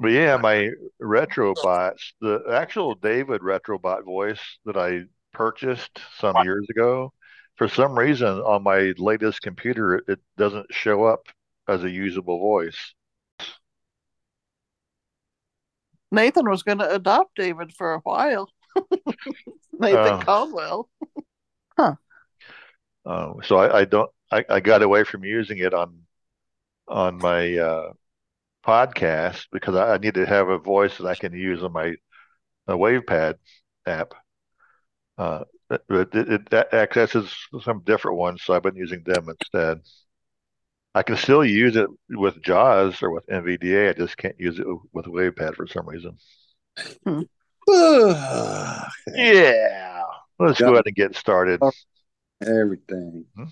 But yeah, my Retrobots, the actual David Retrobot voice that I purchased some years ago, for some reason on my latest computer, it, it doesn't show up as a usable voice. Nathan was going to adopt David for a while. Nathan Uh, Caldwell. Um, so I, I don't I, I got away from using it on on my uh, podcast because I, I need to have a voice that I can use on my uh, WavePad app. Uh, but but it, it that accesses some different ones, so I've been using them instead. I can still use it with JAWS or with NVDA. I just can't use it with WavePad for some reason. Yeah, let's go ahead and get started. everything. Hmm?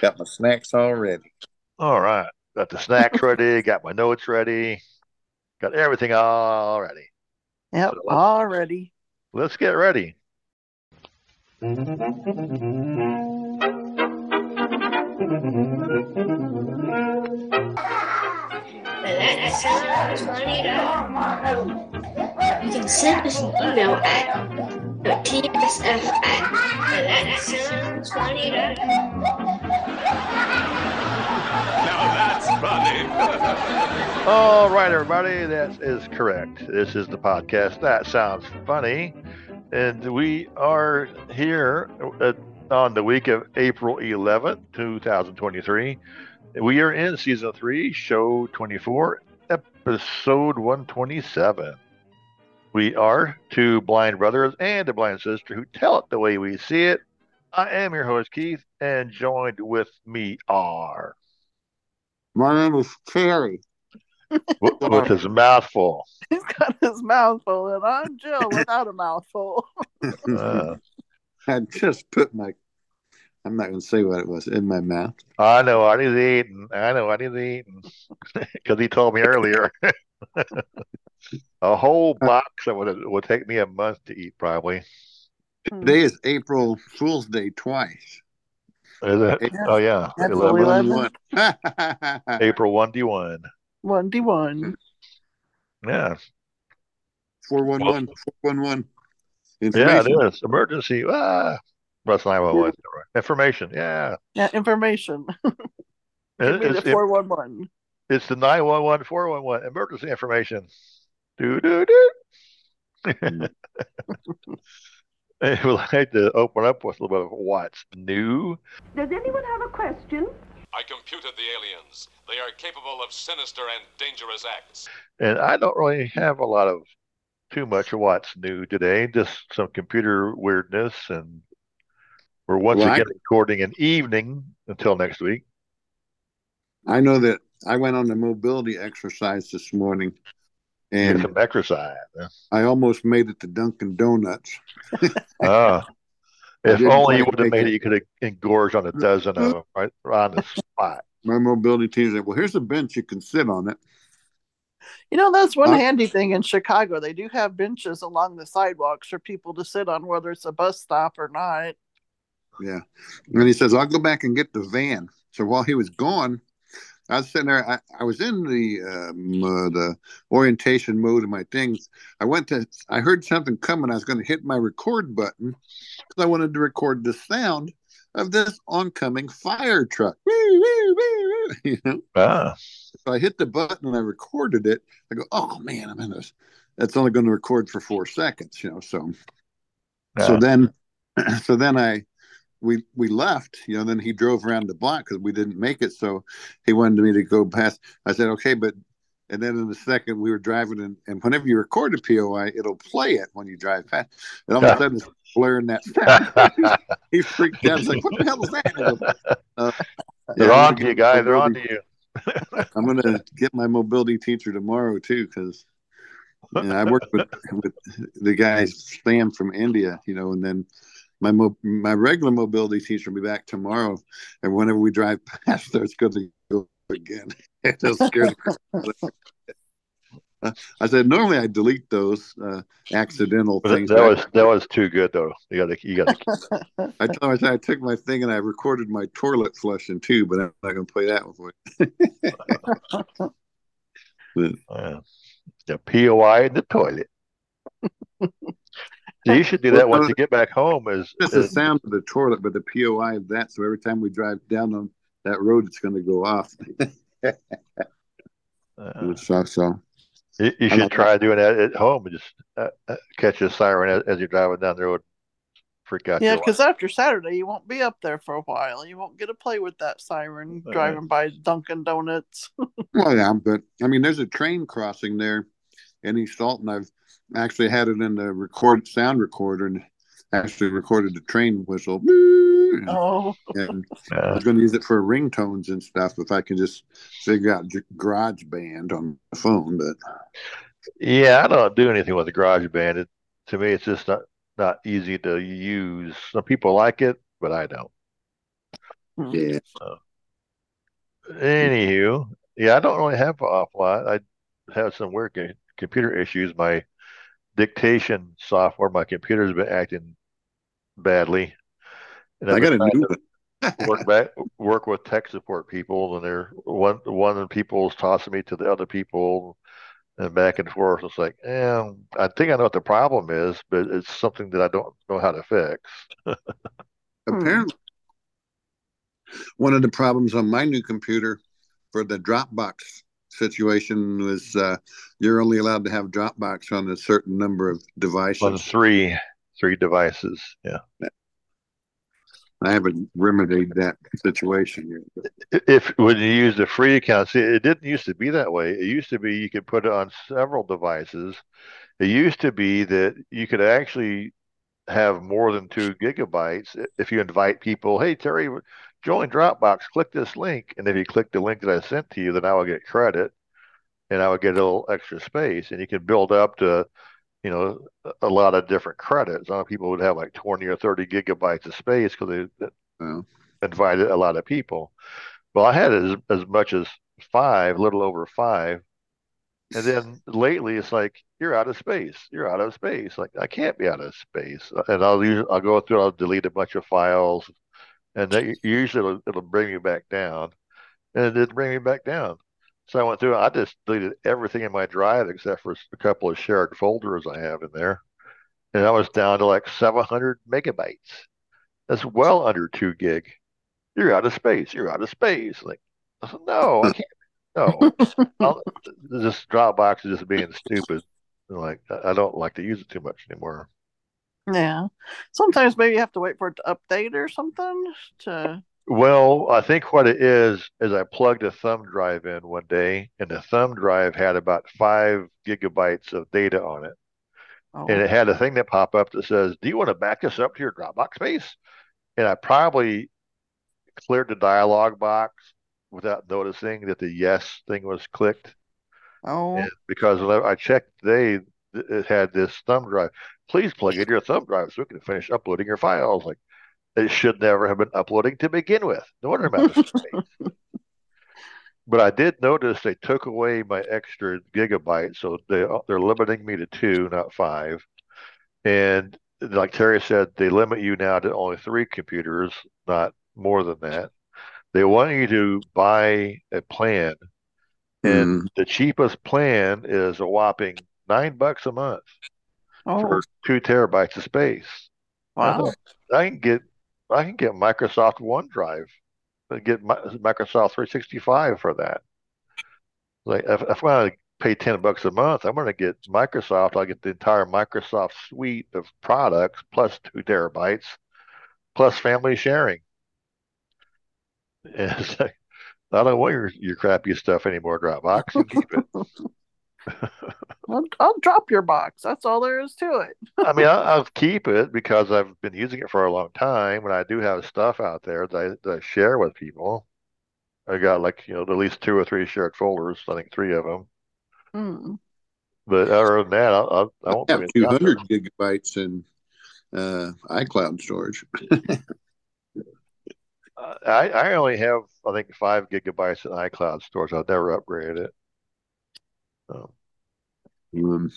Got my snacks all ready. All right got the snacks ready, got my notes ready, got everything all ready. Yep, so all ready. Let's get ready. You can send us an email at TSF at 20. All right, everybody, that is correct. This is the podcast. That sounds funny. And we are here uh, on the week of April 11th, 2023. We are in season three, show 24, episode 127. We are two blind brothers and a blind sister who tell it the way we see it. I am your host, Keith, and joined with me are, My name is Terry. with, with his mouth full. He's got his mouth full, and I'm Jill without a mouthful. Uh, I just put my, I'm not going to say what it was, in my mouth. I know what he's eating. I know what he's eating because he told me earlier. a whole box that would would take me a month to eat, probably. Today is April Fool's Day twice. Is it? Yeah. Oh yeah, April 11. 11. April one d one. One D one. Yeah, 411, 411. yeah, Information. it is emergency. Ah, that's nine one one. Information. Yeah, Yeah, information. Give It- the it's, four one one. it's the 911 411 emergency information. Do do do. I would like to open up with a little bit of what's new. Does anyone have a question? I computed the aliens. They are capable of sinister and dangerous acts. And I don't really have a lot of too much of what's new today, just some computer weirdness. And we're once Well, I- again recording an evening until next week. I know that I went on a mobility exercise this morning Get and some exercise. huh? I almost made it to Dunkin' Donuts. Ah. If only you would have made it. it, you could have engorged on a dozen of them right, right on the spot. My mobility team said, Well, here's a bench you can sit on it. You know, that's one Uh, handy thing in Chicago. They do have benches along the sidewalks for people to sit on, whether it's a bus stop or not. Yeah. And he says, I'll go back and get the van. So while he was gone, I was sitting there. I, I was in the um, uh, the orientation mode of my things. I went to. I heard something coming. I was going to hit my record button because I wanted to record the sound of this oncoming fire truck. You know. Ah, So I hit the button and I recorded it. I go, oh man, I'm in this. That's only going to record for four seconds. You know. So so then so then i we we left you know then he drove around the block because we didn't make it. So he wanted me to go past. I said okay but and then in a second we were driving and, and whenever you record a poi it'll play it when you drive past and all of a sudden it's blaring that sound. He freaked out. He's like what the hell is that? I go, uh, They're yeah, on gonna you, guys. They're on to you. i'm gonna get my mobility teacher tomorrow too because yeah, I worked with, with the guy Sam from India, you know, and then my mo- my regular mobility teacher will be back tomorrow, and whenever we drive past there, it's going to go again. it just scares me. I said normally I delete those uh, accidental But things. that was that was too good though. You got to you got to. I told him I, said, I took my thing and I recorded my toilet flushing too, but I'm not going to play that one for you. Uh, the POI in the toilet. So you should do that once you get back home. Is, Just the sound of the toilet, but the POI of that. So every time we drive down on that road, it's going to go off. uh, so, so you, you I should know. try doing that at home and just uh, uh, catch a siren as, as you're driving down the road. Freak out. Yeah, because after Saturday, you won't be up there for a while. You won't get to play with that siren Uh. driving by Dunkin' Donuts. well, yeah, but I mean, there's a train crossing there in East Alton. I've actually had it in the record sound recorder and actually recorded the train whistle. oh, And I was going to use it for ringtones and stuff if I can just figure out Garage Band on the phone. But yeah, I don't do anything with the garage band. It, to me, it's just not, not easy to use. Some people like it, but I don't. Hmm. yeah, Anywho, yeah, I don't really have an awful lot. I have some weird co- computer issues. My dictation software, my computer's been acting badly. And I I've got a new to one. work back, work with tech support people, and they're one one of the people is tossing me to the other people, and back and forth. It's like, eh, I think I know what the problem is, but it's something that I don't know how to fix. Apparently, one of the problems on my new computer for the Dropbox situation was uh, you're only allowed to have Dropbox on a certain number of devices. On three three devices, yeah. I haven't remedied that situation yet. If when you use the free account, see, it didn't used to be that way. It used to be you could put it on several devices. It used to be that you could actually have more than two gigabytes if you invite people. Hey, Terry, join Dropbox. Click this link, and if you click the link that I sent to you, then I will get credit, and I will get a little extra space, and you can build up to, you know, a lot of different credits. Some people would have like twenty or thirty gigabytes of space because they invited a lot of people. Well, I had as as much as five, a little over five. And then lately it's like, you're out of space. You're out of space. Like I can't be out of space. And I'll use, I'll go through, I'll delete a bunch of files and that usually it'll, it'll bring me back down. And it didn't bring me back down. So I went through, I just deleted everything in my drive except for a couple of shared folders I have in there. And I was down to like 700 megabytes. That's well under two gig you're out of space. You're out of space. Like, I said, no, I can't. No, I'll, this Dropbox is just being stupid. Like, I don't like to use it too much anymore. Yeah. Sometimes maybe you have to wait for it to update or something to. Well, I think what it is is I plugged a thumb drive in one day, and the thumb drive had about five gigabytes of data on it, Oh, and it had a thing that pop up that says, "Do you want to back this up to your Dropbox space?" And I probably cleared the dialog box without noticing that the yes thing was clicked. oh, And because I checked today, it had this thumb drive. Please plug in your thumb drive so we can finish uploading your files. Like it should never have been uploading to begin with. No wonder I'm out of space. But I did notice they took away my extra gigabytes, so they they're limiting me to two, not five. And like Terry said, they limit you now to only three computers, not more than that. They want you to buy a plan and mm, the cheapest plan is a whopping nine bucks a month oh, for two terabytes of space. wow. I can get I can get Microsoft OneDrive, I get Mi- Microsoft 365 for that. Like if, if I want to pay ten bucks a month, I'm going to get Microsoft. I'll get the entire Microsoft suite of products plus two terabytes, plus family sharing. And like, I don't want your, your crappy stuff anymore, Dropbox. You keep it. I'll, I'll drop your box. That's all there is to it. I mean, I, I'll keep it because I've been using it for a long time, and I do have stuff out there that I, that I share with people. I got like, you know, at least two or three shared folders. I think three of them. Hmm. But other than that, I'll, I'll, I won't I have it out there. 200 gigabytes in uh, iCloud storage. Uh, I, I only have, I think, five gigabytes in iCloud storage. I've never upgraded it. So, Um,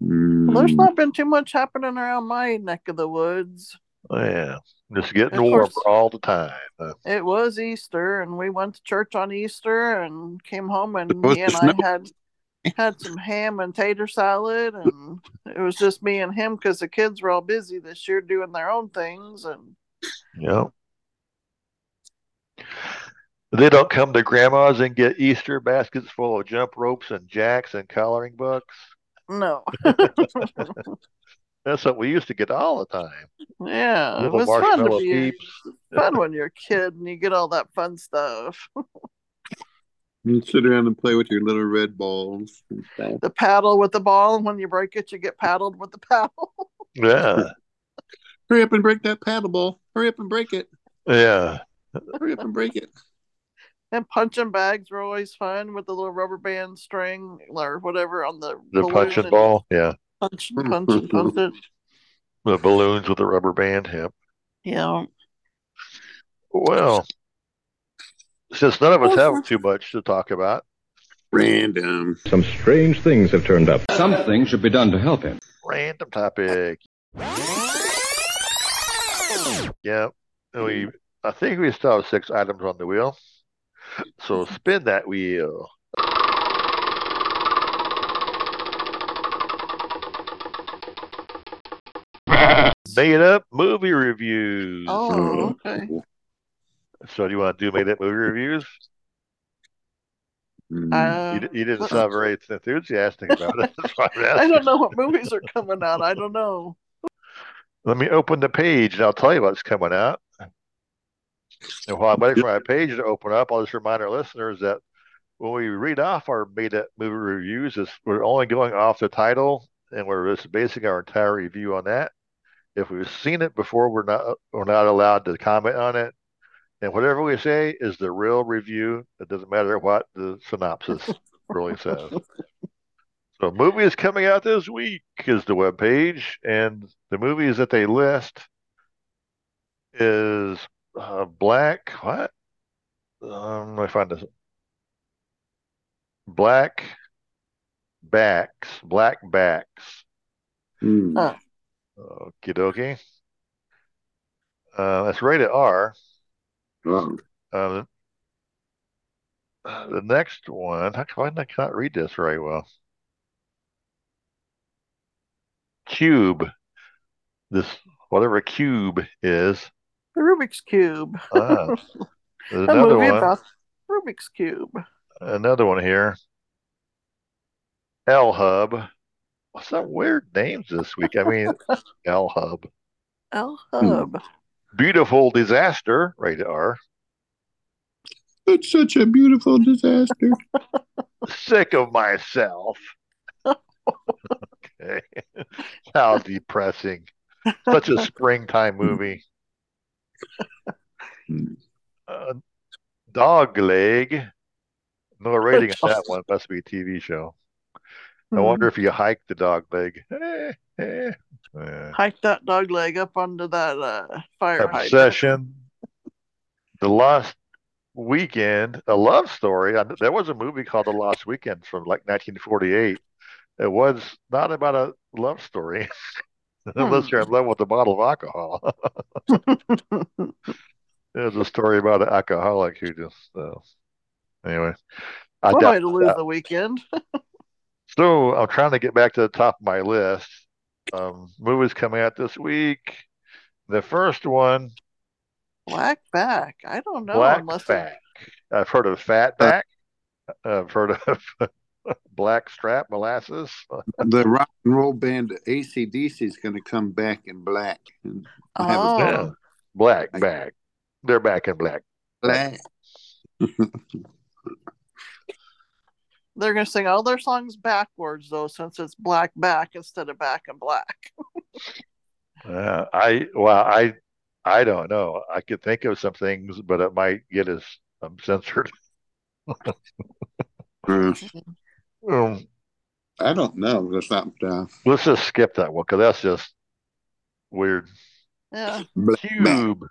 Well, there's mm, not been too much happening around my neck of the woods. Yeah, just getting warmer course. all the time. It was Easter, and we went to church on Easter, and came home, and he and I had had some ham and tater salad, and it was just me and him because the kids were all busy this year doing their own things, and yeah. They don't come to grandma's and get Easter baskets full of jump ropes and jacks and coloring books. no, That's what we used to get all the time. yeah, it was fun to be fun when you're a kid and you get all that fun stuff. You sit around and play with your little red balls. The paddle with the ball, and when you break it, you get paddled with the paddle. Yeah, Hurry up and break that paddle ball. Hurry up and break it. yeah. Hurry up and break it. And punching bags were always fun with the little rubber band string or whatever on the The punching and and ball. Yeah, punch and punch and punch it. the balloons with the rubber band. Yeah. Yeah. Well, since none of us have too much to talk about, Random. Some strange things have turned up. Something should be done to help him. random topic. Yeah, we. I think we still have six items on the wheel. So spin that wheel. Made up movie reviews. Oh, okay. So do you want to do made up movie reviews? Uh, You, you didn't what- sound very enthusiastic about it. That's why I'm I asking. don't know what movies are coming out. I don't know. Let me open the page and I'll tell you what's coming out. And while I'm waiting for my page to open up, I'll just remind our listeners that when we read off our made movie reviews, is we're only going off the title and we're just basing our entire review on that. If we've seen it before, we're not we're not allowed to comment on it. And whatever we say is the real review. It doesn't matter what the synopsis really says. So movies coming out this week is the webpage, and the movies that they list is uh, Black. What? Um, let me find this. Black backs. Black backs. Mm. Huh. Okie dokie. Uh, that's rated R. Uh, the next one, how come I cannot read this very well? Cube. This whatever cube is. The Rubik's Cube. Ah, there's A another movie one. about Rubik's Cube. Another one here. L Hub. What's that weird names this week? I mean, L Hub. L Hub. Beautiful disaster. Rated R. It's such a beautiful disaster. Sick of myself. okay. How depressing. Such a springtime movie. Uh, dog leg. No rating on that one. Must be a TV show. I wonder if you hike the dog leg. Eh, eh. Eh. Hike that dog leg up under that uh, fire. Obsession. The Lost Weekend, a love story. I- There was a movie called The Lost Weekend from like 1948. It was not about a love story, unless you're in love with a bottle of alcohol. was a story about an alcoholic who just, uh, anyway. I One way to lose that. the weekend. So I'm trying to get back to the top of my list. Um, movies coming out this week. The first one, Black back. I don't know Black unless Back. I've heard of Fat Back. I've heard of Black Strap Molasses. the rock and roll band ACDC is going to come back in black. And Oh, have a Yeah. Black Back. They're back in black. black. they're gonna sing all their songs backwards though, since it's black back instead of back and black. Uh, I well, I I don't know. I could think of some things, but it might get us um, censored. Uh, Um, I don't know. That's not uh, let's just skip that one because that's just weird. Yeah. black. Cube.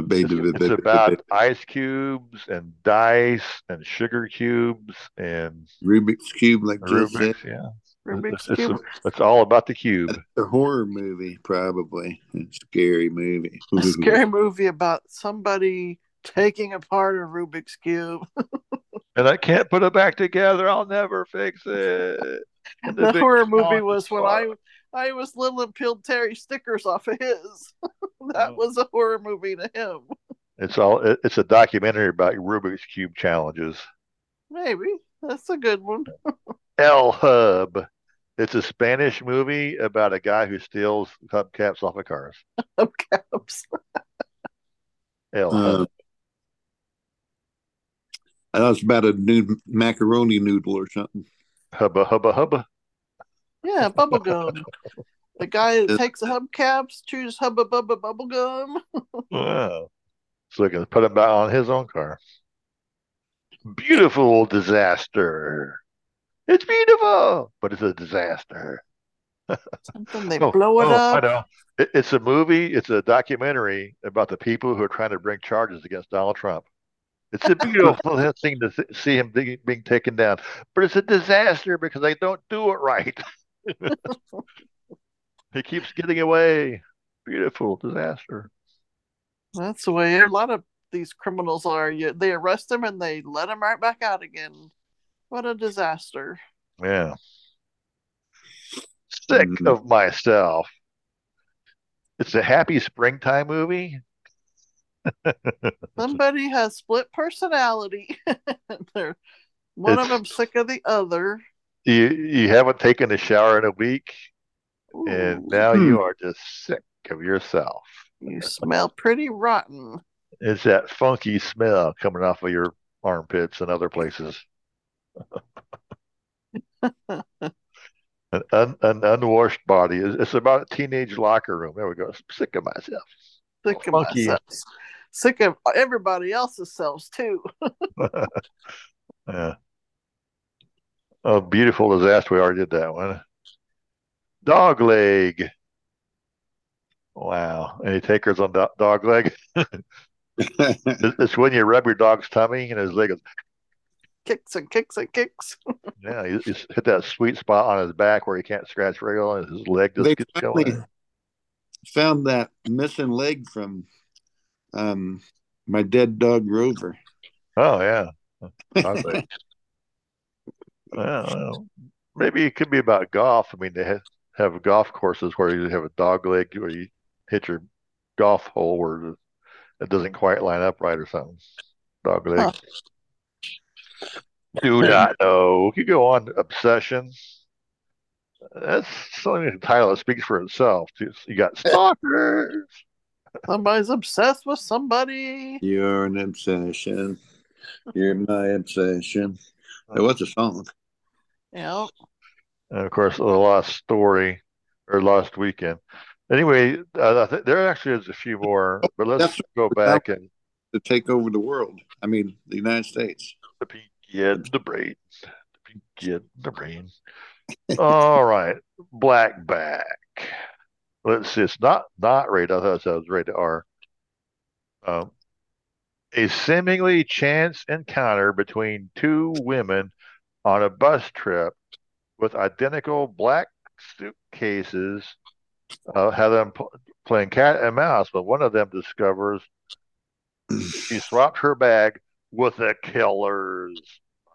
It's, it's about ice cubes and dice and sugar cubes and Rubik's cube, like Jill said. Rubik's. Yeah. Rubik's It's, Cube. it's all about the cube. A horror movie, probably. A scary movie. A scary movie about somebody taking apart a Rubik's Cube. And I can't put it back together. I'll never fix it. And The, big horror movie was when I I was little and peeled Terry stickers off of his. that Oh. was a horror movie to him. It's all. it- It's a documentary about Rubik's cube challenges. Maybe that's a good one. El Hub. It's a Spanish movie about a guy who steals hubcaps off of cars. Hubcaps. El Uh, Hub. I thought it was about a new macaroni noodle or something. Hubba hubba hubba. Yeah, bubblegum. the guy that takes the hubcaps, chews hubba bubba bubblegum. Wow. So he can put it back on his own car. Beautiful disaster. It's beautiful, but it's a disaster. Something they Oh, blow it oh, I know. It, it's a movie. It's a documentary about the people who are trying to bring charges against Donald Trump. It's a beautiful thing to th- see him being, being taken down, but it's a disaster because they don't do it right. he keeps getting away. Beautiful disaster. That's the way a lot of these criminals are. You, they arrest them and they let them right back out again. What a disaster. Yeah. Sick Mhm. of myself. It's a happy springtime movie. Somebody has split personality. They're one of them sick of the other. You you haven't taken a shower in a week, and now Hmm. you are just sick of yourself. you smell pretty rotten. It's that funky smell coming off of your armpits and other places. An, un, an unwashed body. It's it's about a teenage locker room. There we go. Sick of myself. Sick of Funky. myself. Sick of everybody else's selves too. yeah. Oh, beautiful disaster. We already did that one. Dog leg. Wow. Any takers on do- dog leg? It's it's when you rub your dog's tummy and his leg goes, Kicks and kicks and kicks. yeah, you you hit that sweet spot on his back where he can't scratch very well and his leg just They gets finally going. Found that missing leg from um, my dead dog Rover. Oh, yeah. Dog leg. Well, well, maybe it could be about golf. I mean, they have, have golf courses where you have a dog leg where you hit your golf hole where it doesn't quite line up right or something. Dog leg. Huh. Do not know. We could go on to obsession. That's something the title that speaks for itself. You got stalkers. Somebody's obsessed with somebody. You're an obsession. You're my obsession. It was a song. Yeah. And of course, the last story or last weekend. Anyway, uh, I think there actually is a few more, but let's That's- go back and To take over the world. I mean, the United States. the pinky in the brain, in the brain. All right, Blackback. Let's see. It's not not rated. I thought it was rated R. Um, a seemingly chance encounter between two women on a bus trip with identical black suitcases uh, have them pl- playing cat and mouse, but one of them discovers she swapped her bag with the killers.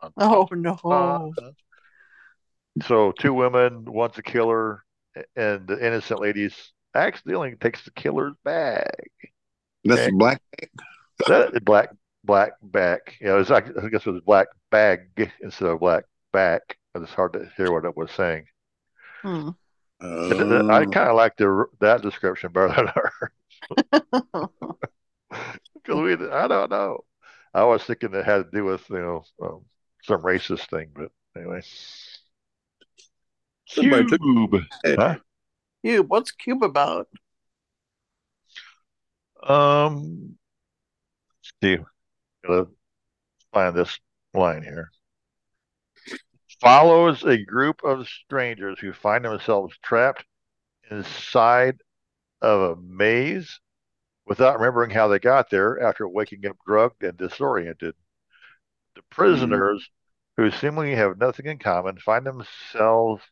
Oh no. Uh, so two women, one's a killer, and the innocent lady's accidentally takes the killer's bag. That's Okay. a black. That black black back. You know, it's like, I guess it was black bag instead of black back. It's hard to hear what it was saying. Hmm. Oh. I kind of like the that description better than ours because we I don't know. I was thinking it had to do with you know um, some racist thing, but anyway. Somebody Cube. Huh? You, what's Cube about? Um, let's see, gotta find this line here. Follows a group of strangers who find themselves trapped inside of a maze without remembering how they got there after waking up drugged and disoriented. The prisoners, who seemingly have nothing in common, find themselves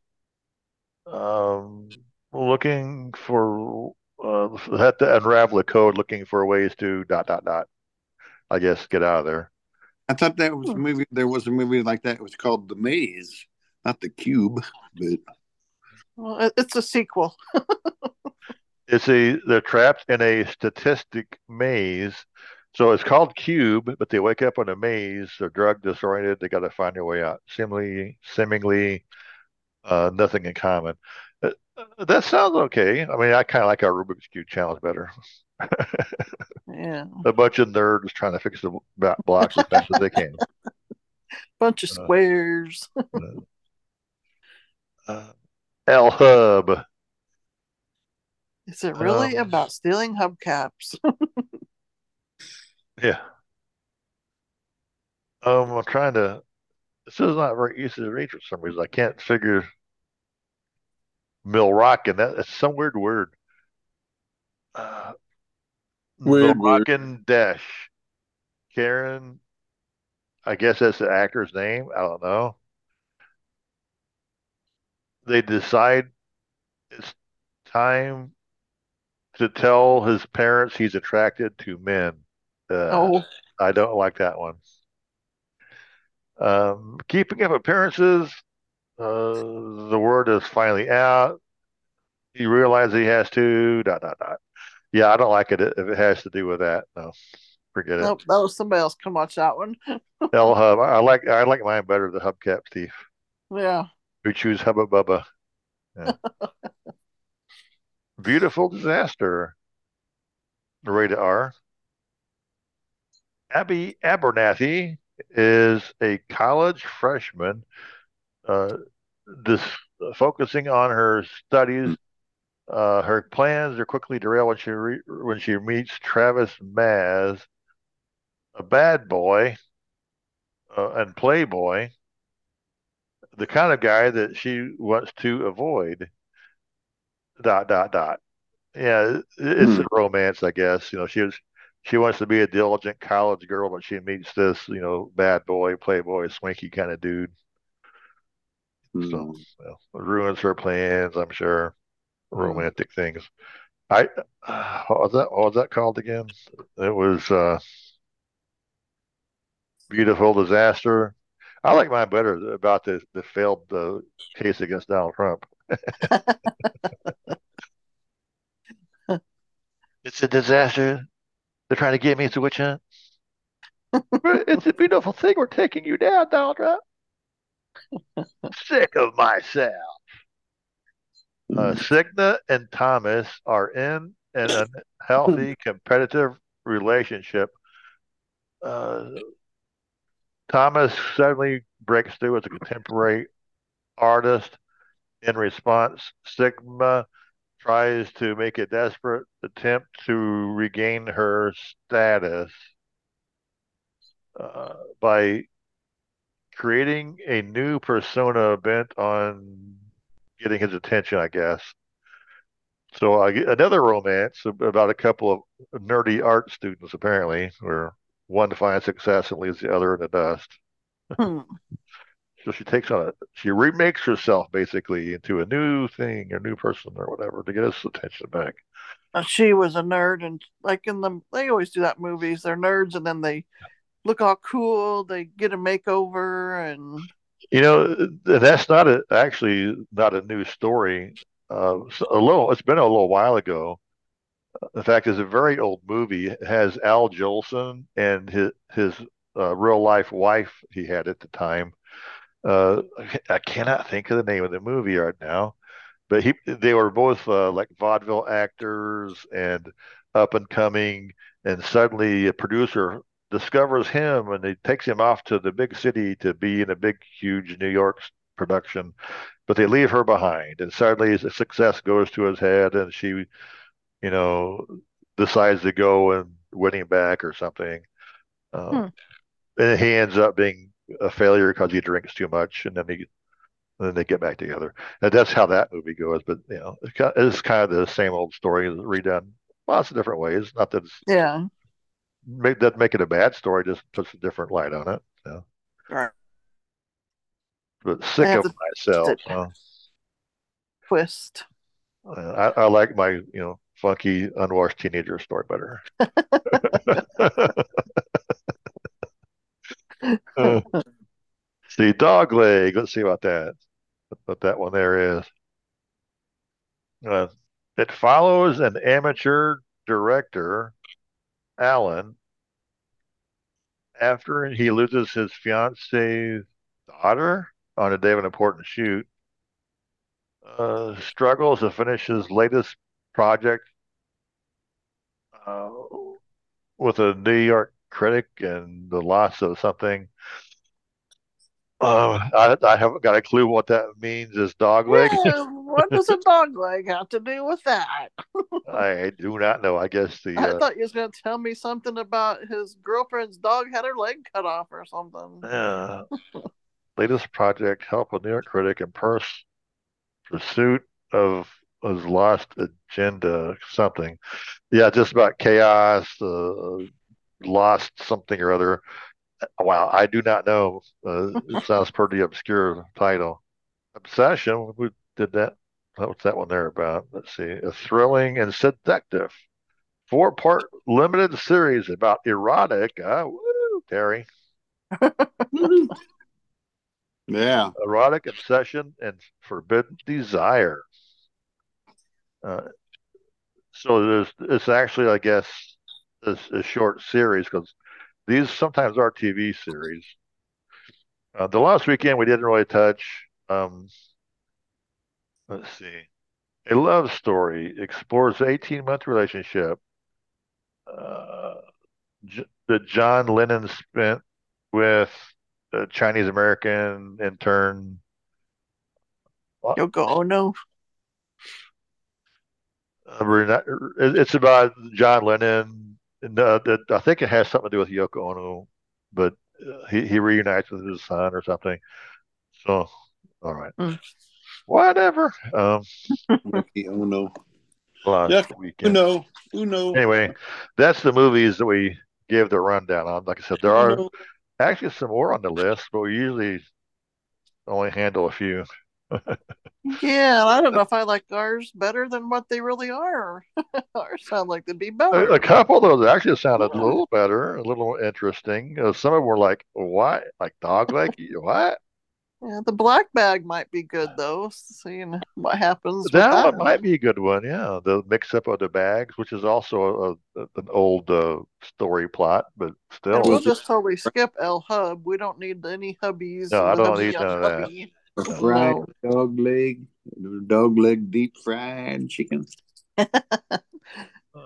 um, looking for uh, had to unravel the code, looking for ways to dot dot dot. I guess get out of there. I thought that was a Hmm. movie. There was a movie like that. It was called The Maze, not The Cube, but Well, it's a sequel. It's a they're trapped in a statistic maze. So it's called Cube, but they wake up in a maze. They're drug disoriented. They got to find their way out. Seemingly, seemingly, uh, nothing in common. Uh, that sounds okay. I mean, I kind of like our Rubik's Cube challenge better. Yeah. A bunch of nerds trying to fix the blocks as best as they can. Bunch of Uh, squares. Uh, L Hub. Is it really um, about stealing hubcaps? Yeah. Um, I'm trying to. This is not very easy to read for some reason. I can't figure Milrockin. That that's some weird word. Uh, Weird word. Milrockin Dash. Karen. I guess that's the actor's name. I don't know. They decide it's time to tell his parents he's attracted to men. Uh, oh, I don't like that one. Um, keeping up appearances. Uh, the word is finally out. He realizes he has to. Dot dot dot. Yeah, I don't like it if it has to do with that. No, forget it. nope, that was somebody else Come watch that one. L Hub. I like I like mine better. The Hubcap thief. Yeah. We choose Hubba Bubba. Yeah. Beautiful disaster. Rated R. Abby Abernathy is a college freshman, uh, this focusing on her studies. Uh, her plans are quickly derailed when she re- when she meets Travis Maz, a bad boy uh, and playboy, the kind of guy that she wants to avoid. Dot dot dot. Yeah, it- it's a romance, I guess. You know, she was she wants to be a diligent college girl, but she meets this, you know, bad boy, playboy, swanky kind of dude. So, mm, well, ruins her plans, I'm sure. Romantic things. I uh, what was that? What was that called again? It was uh, Beautiful Disaster. I like mine better about the the failed uh, case against Donald Trump. It's a disaster. They're trying to get me. It's a witch hunt. It's a beautiful thing. We're taking you down, Donald Trump. Sick of myself. Uh, Signa and Thomas are in an unhealthy competitive relationship. Uh, Thomas suddenly breaks through as a contemporary artist. In response, Sigma tries to make a desperate attempt to regain her status uh, by creating a new persona bent on getting his attention, I guess. So another romance about a couple of nerdy art students, apparently, where one finds success and leaves the other in the dust. Hmm. So she takes on it. She remakes herself basically into a new thing, a new person, or whatever, to get his attention back. Uh, She was a nerd, and like in the, they always do that movies. They're nerds, and then they look all cool. They get a makeover, and You know, that's not a actually not a new story. Uh, a little, it's been a little while ago. In fact, it's a very old movie. It has Al Jolson and his his uh, real life wife he had at the time. Uh, I cannot think of the name of the movie right now, but he they were both uh, like vaudeville actors and up and coming, and suddenly a producer discovers him and he takes him off to the big city to be in a big, huge New York production, but they leave her behind, and suddenly the success goes to his head, and she, you know, decides to go and win him back or something. Um, And he ends up being a failure because he drinks too much, and then he, and then they get back together. And that's how that movie goes. But you know, it's kind of the same old story redone lots of different ways. Not that it's yeah, make, doesn't make it a bad story, just puts a different light on it. You know? right. But sick of myself. huh? twist. Uh, I, I like my, you know, funky unwashed teenager story better. See, dog leg. Let's see about that. What that one there is. Uh, it follows an amateur director, Alan, after he loses his fiancee's daughter on a day of an important shoot. Uh, struggles to finish his latest project uh, with a New York critic and the loss of something. Uh, I, I haven't got a clue what that means Is dog leg. Yeah, what does a dog leg have to do with that? I do not know. I guess the I uh, thought you was going to tell me something about his girlfriend's dog had her leg cut off or something. uh, latest project help a New York critic in pers- pursuit of his lost agenda something. Yeah, just about chaos, uh, lost something or other. Wow, I do not know. Uh, it sounds pretty obscure title. Obsession. We did that. What's that one there about? Let's see. A thrilling and seductive four-part limited series about erotic. Uh, woo, Terry. Yeah. erotic obsession and forbidden desire. Uh, so there's it's actually, I guess, a, a short series because these sometimes are TV series. Uh, the last weekend we didn't really touch. Um, let's see, a love story explores 18 month relationship uh, J- that John Lennon spent with a Chinese American intern. Yoko Ono. Uh, it's about John Lennon. And, uh, that- I think it has something to do with Yoko Ono, but uh, he, he reunites with his son or something. So, all right. Hmm. Whatever. Um, Ricky Ono. last Yeah, weekend. Uno. Uno. Anyway, that's the movies that we give the rundown on. Like I said, there are actually some more on the list, but we usually only handle a few. Yeah, I don't know if I like ours better than what they really are. ours sound like they'd be better. A, couple of those actually sounded a little better, a little more interesting. Uh, some of them were like, "What? Like dog leg? What?" Yeah, the black bag might be good though. Seeing what happens. That that might be a good one. Yeah, the mix up of the bags, which is also a, a, an old uh, story plot, but And still, we'll just totally skip L Hub. We don't need any hubbies. No, I don't need on none of that. Hubby. A fried No. dog leg. Dog leg deep fried chicken. That'd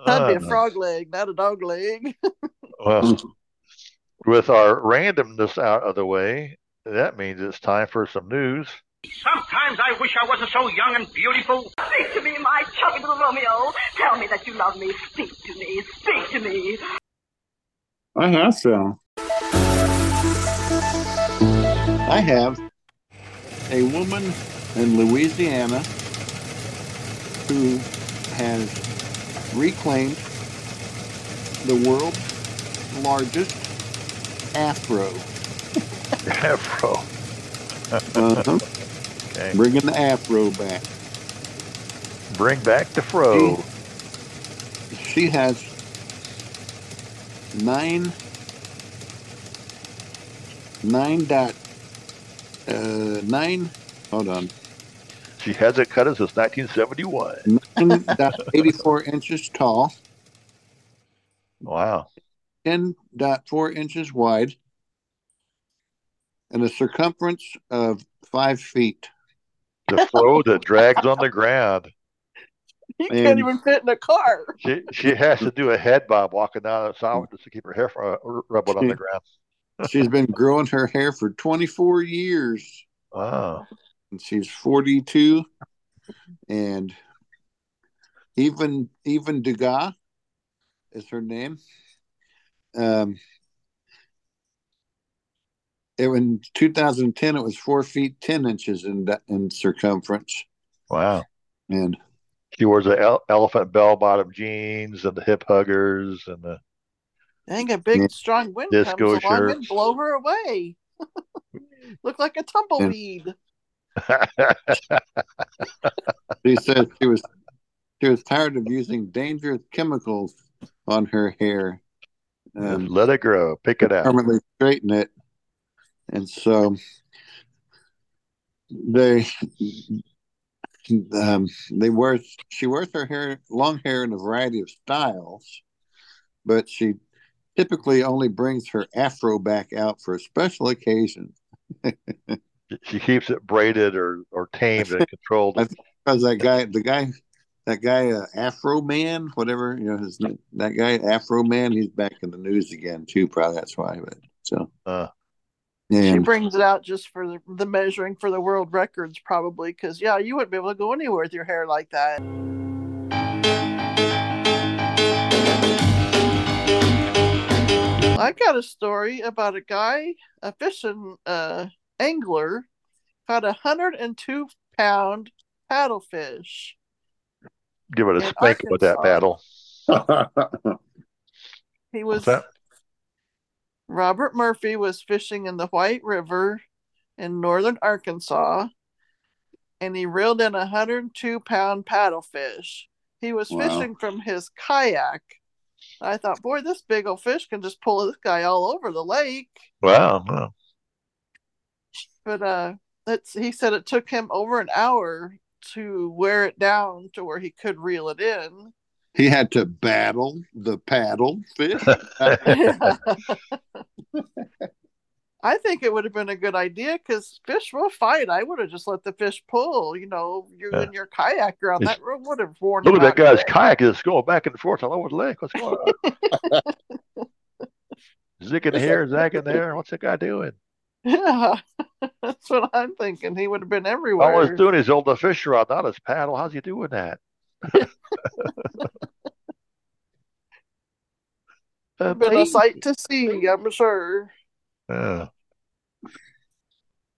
uh, be a frog leg, not a dog leg. well, with our randomness out of the way, that means it's time for some news. Sometimes I wish I wasn't so young and beautiful. Speak to me, my chubby little Romeo. Tell me that you love me. Speak to me. Speak to me. I have so. I have a woman in Louisiana who has reclaimed the world's largest afro. Afro. Uh-huh. Okay. Bringing the afro back. Bring back the fro. She has nine nine dot uh nine hold on She hasn't cut it since 1971. nine dot eighty four inches tall, Wow. 10.4 inches wide, and a circumference of five feet. The flow that drags on the ground. You And- can't even fit in a car. She she has to do a head bob walking down the sidewalk just to keep her hair from uh, rubbing on the ground. She's been growing her hair for twenty four years. Wow. and she's 42 and even Aevin Dugas is her name um it, in 2010 it was four feet 10 inches in in circumference Wow. and She wears the ele- elephant bell bottom jeans and the hip huggers and the Dang, a big strong wind Disco comes along and blow her away. Look like a tumbleweed. She said she was she was tired of using dangerous chemicals on her hair. Um, Let it grow. Pick it out. permanently straighten it. And so they um, they wear she wears her hair long hair in a variety of styles, but she typically only brings her afro back out for a special occasion. She keeps it braided or, or tamed and controlled. Because that guy, the guy, that guy, uh, Afro Man, whatever you know, his that guy, Afro Man, he's back in the news again too. Probably that's why. But so Uh, She brings it out just for the, the measuring for the world records, probably, because yeah, you wouldn't be able to go anywhere with your hair like that. I got a story about a guy, a fishing uh, angler, caught a hundred and two pound paddlefish. give it a In spanking with that paddle. He was? Robert Murphy was fishing in the White River in northern Arkansas, and he reeled in a 102 pound paddlefish. He was Wow. fishing from his kayak. I thought, boy, this big old fish can just pull this guy all over the lake. Wow. wow. But uh, that's he said it took him over an hour to wear it down to where he could reel it in. he had to battle the paddle fish. I think it would have been a good idea because fish will fight. I would have just let the fish pull. You know, you Yeah. and your kayak around that room would have worn. Look at that guy's quick. kayak is going back and forth all over the lake. What's going on? Zicking here, zacking there. What's that guy doing? Yeah, that's what I'm thinking. He would have been All everywhere. he's doing is holding the fish rod, not his paddle. How's he doing that? Uh, been a sight to see, I'm sure. Yeah.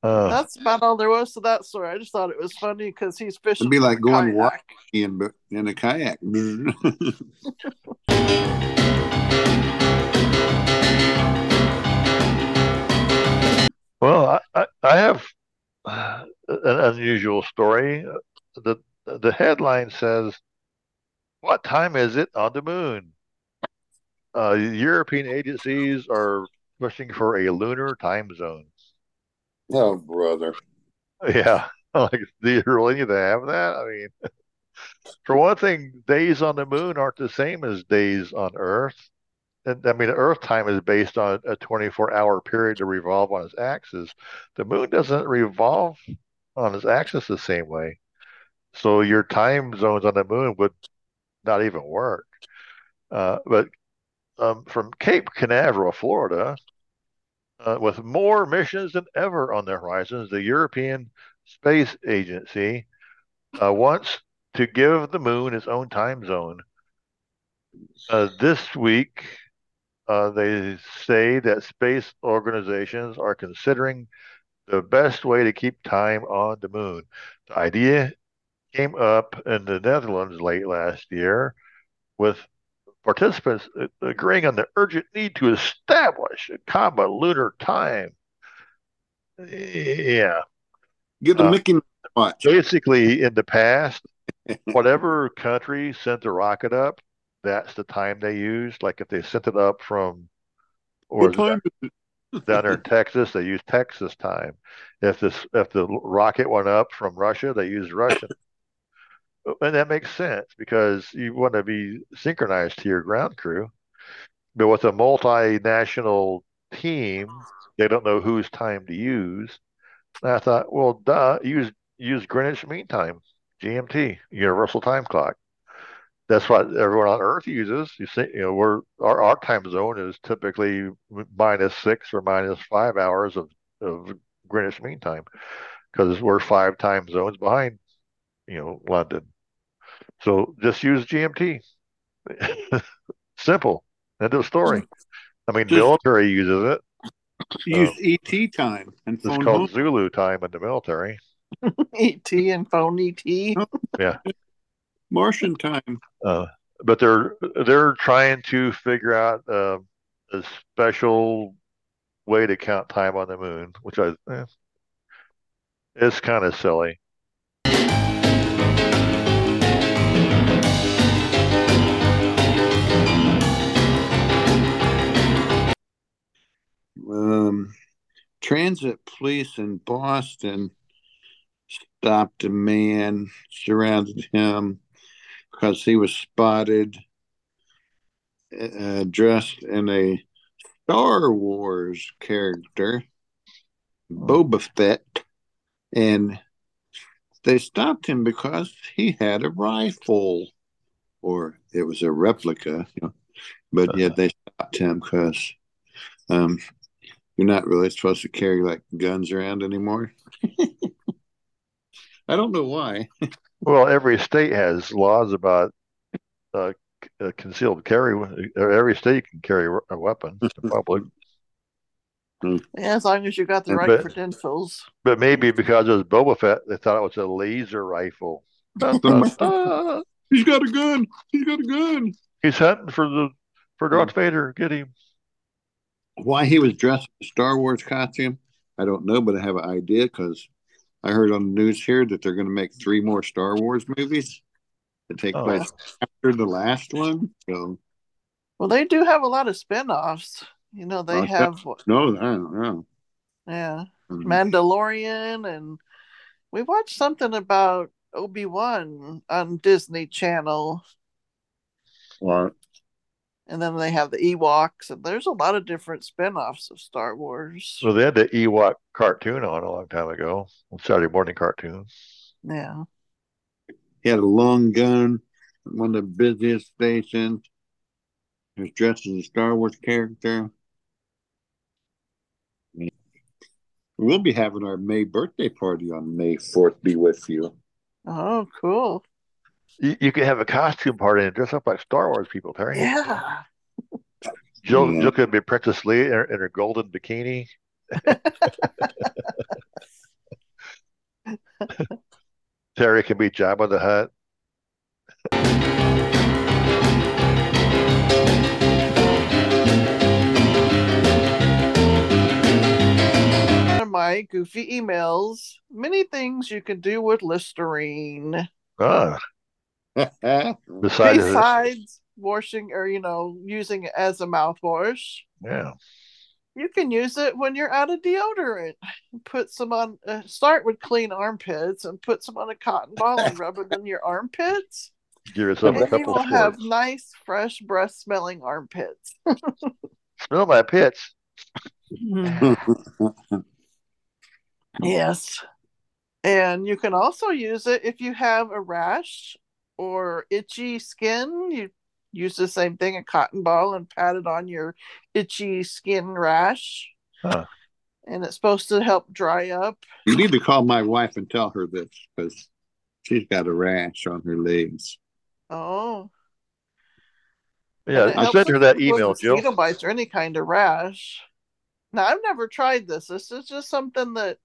Uh, That's about all there was to that story. I just thought it was funny because he's fishing. It'd be like going kayak. in in a kayak. well, I, I, I have uh, an unusual story. The the headline says, "What time is it on the moon?" Uh, European agencies are pushing for a lunar time zone. Oh, brother. Yeah, like, do you really need to have that? I mean, for one thing, days on the moon aren't the same as days on Earth. And I mean, Earth time is based on a 24-hour period to revolve on its axis. The moon doesn't revolve on its axis the same way. So your time zones on the moon would not even work. Uh, but um, from Cape Canaveral, Florida, uh, with more missions than ever on the horizons, the European Space Agency uh, wants to give the moon its own time zone. Uh, this week, uh, they say that space organizations are considering the best way to keep time on the moon. The idea came up in the Netherlands late last year with participants agreeing on the urgent need to establish a common lunar time. Yeah. Get the Uh, Mickey watch. Basically, in the past, whatever country sent the rocket up, that's the time they used. Like if they sent it up from, or What time is it? down there in Texas, they used Texas time. If this if the rocket went up from Russia, they used Russian. And that makes sense because you want to be synchronized to your ground crew. But with a multinational team, they don't know whose time to use. And I thought, well, duh, use use Greenwich Mean Time, GMT, Universal Time Clock. That's what everyone on Earth uses. You see, you know, we're our, our time zone is typically minus six or minus five hours of, of Greenwich Mean Time because we're five time zones behind, you know, London. So just use GMT. Simple. End of story. I mean, Just- military uses it. Use ET time and It's called home. Zulu time in the military. ET and phone ET. Yeah. Martian time. Uh, but they're they're trying to figure out uh, a special way to count time on the moon, which I eh, It's kind of silly. Um, transit police in Boston stopped a man, surrounded him because he was spotted uh, dressed in a Star Wars character, Boba Fett, and they stopped him because he had a rifle, or it was a replica, you know, but yet they stopped him because um, you're not really supposed to carry like guns around anymore. I don't know why. Well, every state has laws about uh, c- uh, concealed carry. Uh, Every state can carry a weapon in public, Yeah, as long as you got the right But- credentials. but maybe because it was Boba Fett, they thought it was a laser rifle. Dun, dun, dun. He's got a gun. He's got a gun. He's hunting for the for Darth Vader. Get him. Why he was dressed in a Star Wars costume, I don't know, but I have an idea because I heard on the news here that they're going to make three more Star Wars movies that take Oh. place after the last one. So Well, they do have a lot of spin-offs. You know, they Oh, have no, I don't know. yeah, Mhm. Mandalorian and we watched something about Obi-Wan on Disney Channel Well, and then they have the Ewoks and there's a lot of different spin-offs of Star Wars. So they had the Ewok cartoon on a long time ago, Saturday morning cartoon. Yeah. he had a long gun, one of the busiest stations. He was dressed as a Star Wars character. We'll be having our May birthday party on May 4th. Be with you. Oh, cool. You, you can have a costume party and dress up like Star Wars people, Terry. Yeah. Jill, Yeah. Jill could be Princess Leia in her, in her golden bikini. Terry can be Jabba the Hutt. One of my goofy emails. Many things you can do with Listerine. Ah, besides, Besides washing or, you know, using it as a mouthwash, yeah. you can use it when you're out of deodorant. Put some on, uh, start with clean armpits and put some on a cotton ball and rub it in your armpits. Give yourself And a then you will have nice, fresh, breath smelling armpits. Smell my pits. Yes. And you can also use it if you have a rash or itchy skin. You use the same thing, a cotton ball, and pat it on your itchy skin rash. Huh. And it's supposed to help dry up. you need to call my wife and tell her this because she's got a rash on her legs. Oh. Yeah, I sent her with- that with email, mosquito Jill. bites or any kind of rash. Now I've never tried this. This is just something that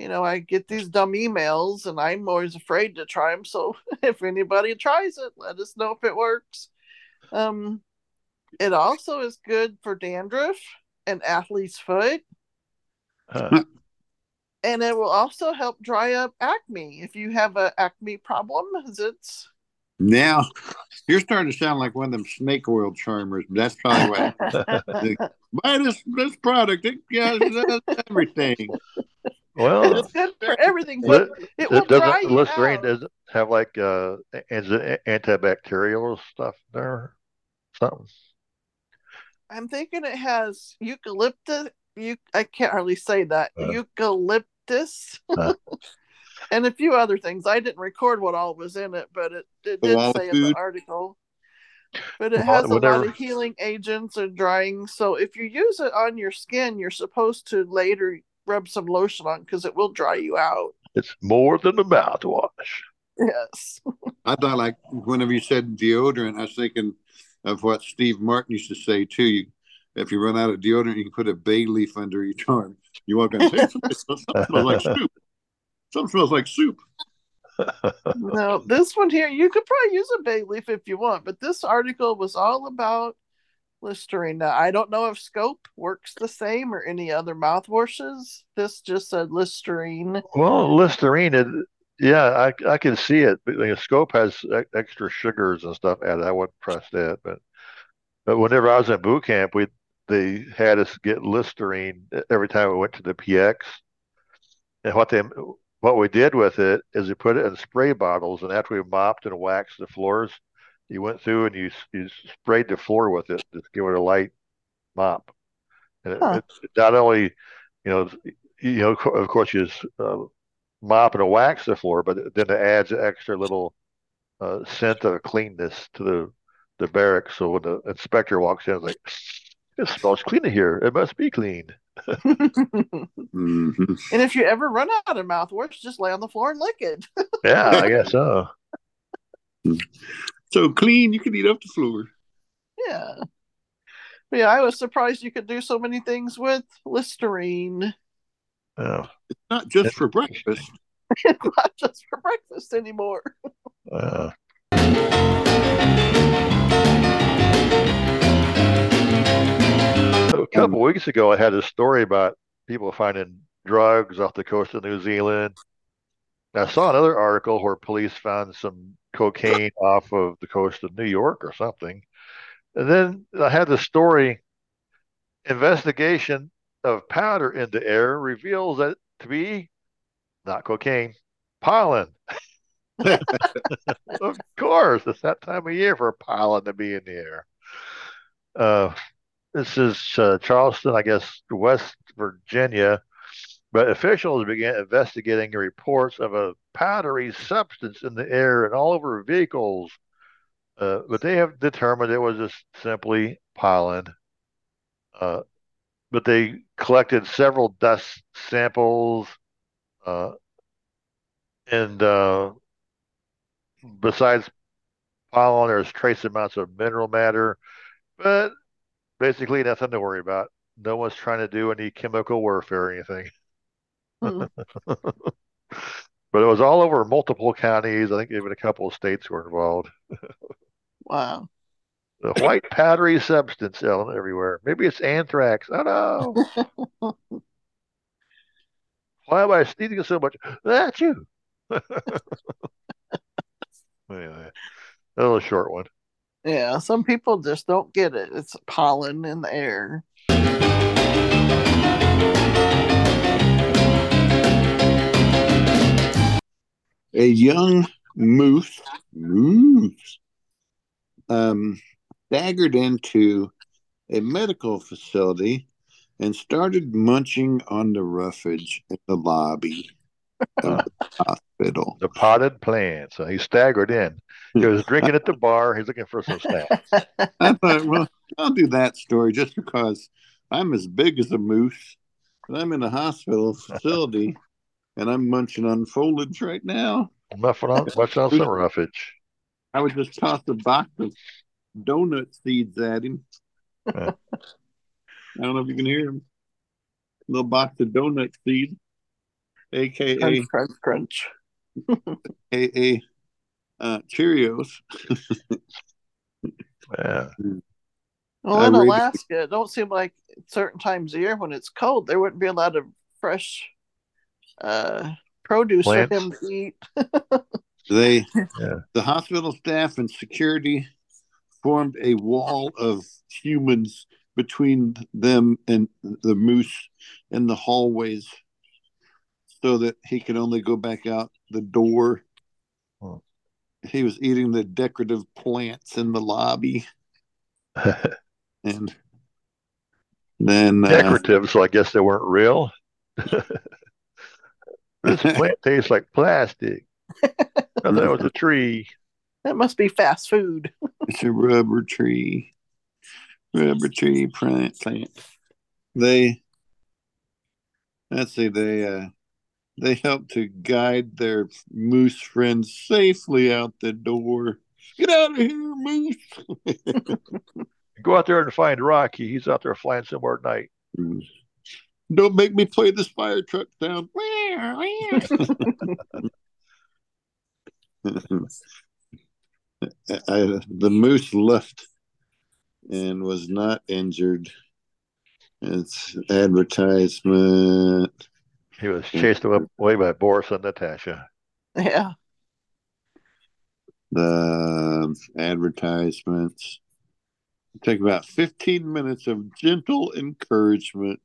you know I get these dumb emails, and I'm always afraid to try them. So if anybody tries it, let us know if it works. Um, it also is good for dandruff and athlete's foot, Huh. and it will also help dry up acne if you have a acne problem. Is it's Now you're starting to sound like one of them snake oil charmers. but That's probably why. Buy this this product. It does everything. Well, it's good for everything, but it will it dry doesn't you Listerine out. doesn't have like uh anti- antibacterial stuff there. Something. I'm thinking it has eucalyptus. You, I can't hardly say that. Uh. eucalyptus. Uh. and a few other things. I didn't record what all was in it, but it, it did lot of say in the article. But it Well, has a lot of healing agents and drying. So if you use it on your skin, you're supposed to later rub some lotion on because it will dry you out. It's more than a mouthwash. Yes. I thought like whenever you said deodorant, I was thinking of what Steve Martin used to say too. You, if you run out of deodorant, you can put a bay leaf under each arm. You walk in, hey, something something smells like soup. Something smells like soup. no, this one here, you could probably use a bay leaf if you want, but this article was all about Listerine. Now, I don't know if Scope works the same or any other mouthwashes. This just said Listerine. Well, Listerine, it, yeah, I I can see it. But Scope has extra sugars and stuff added. I wouldn't press that, but but whenever I was in boot camp, we they had us get Listerine every time we went to the PX. And what they what we did with it is we put it in spray bottles, and after we mopped and waxed the floors, you went through and you you sprayed the floor with it, just give it a light mop. And it, Huh. it not only, you know, you know, of course, you just uh, mop and wax the floor, but then it adds an extra little uh, scent of cleanness to the the barracks. So when the inspector walks in, it's like, it smells clean in here. It must be clean. hmm And if you ever run out of mouthwash, just lay on the floor and lick it. Yeah, I guess so. So clean, you can eat off the floor. yeah. But yeah, I was surprised you could do so many things with Listerine. Yeah. Not just for breakfast. It's not just for breakfast anymore. Uh, a couple weeks ago, I had a story about people finding drugs off the coast of New Zealand. I saw another article where police found some cocaine off of the coast of New York or something. And then I had the story investigation of powder in the air reveals that to be not cocaine, pollen. of course, it's that time of year for pollen to be in the air. Uh, this is uh, Charleston, I guess, West Virginia. But officials began investigating reports of a powdery substance in the air and all over vehicles. Uh, but they have determined it was just simply pollen. Uh, but they collected several dust samples. Uh, and uh, besides pollen, there's trace amounts of mineral matter. But basically, nothing to worry about. No one's trying to do any chemical warfare or anything. Hmm. But it was all over multiple counties. I think even a couple of states were involved. Wow. The white powdery substance out everywhere. Maybe it's anthrax. I don't know. Why am I sneezing so much? That's you. Anyway, a little short one. Yeah, some people just don't get it. It's pollen in the air. A young moose, moose, um, staggered into a medical facility and started munching on the roughage in the lobby of the hospital. The potted plant. So he staggered in. He was drinking at the bar. He's looking for some snacks. I thought, well, I'll do that story just because I'm as big as a moose, and I'm in a hospital facility, and I'm munching on foliage right now. Muffin on, much on some roughage. I would just toss a box of donut seeds at him. Yeah. I don't know if you can hear him. Little box of donut seeds, aka Crunch, crunch, crunch. aka uh, Cheerios. Yeah. Well, in Alaska, it don't seem like certain times of year when it's cold, there wouldn't be a lot of fresh uh, produce for Plants. him to eat. They, Yeah. the hospital staff and security formed a wall of humans between them and the moose in the hallways so that he could only go back out the door. He was eating the decorative plants in the lobby. And then uh, Decorative, so I guess they weren't real. this plant tastes like plastic. I thought it was a tree. That must be fast food. It's a rubber tree. Rubber tree plant plant. They let's see, they uh they help to guide their moose friends safely out the door. Get out of here, moose. Go out there and find Rocky. He's out there flying somewhere at night. Don't make me play this fire truck sound. I, the moose left and was not injured. It's advertisement. He was chased away by Boris and Natasha. Yeah. The advertisements take about 15 minutes of gentle encouragement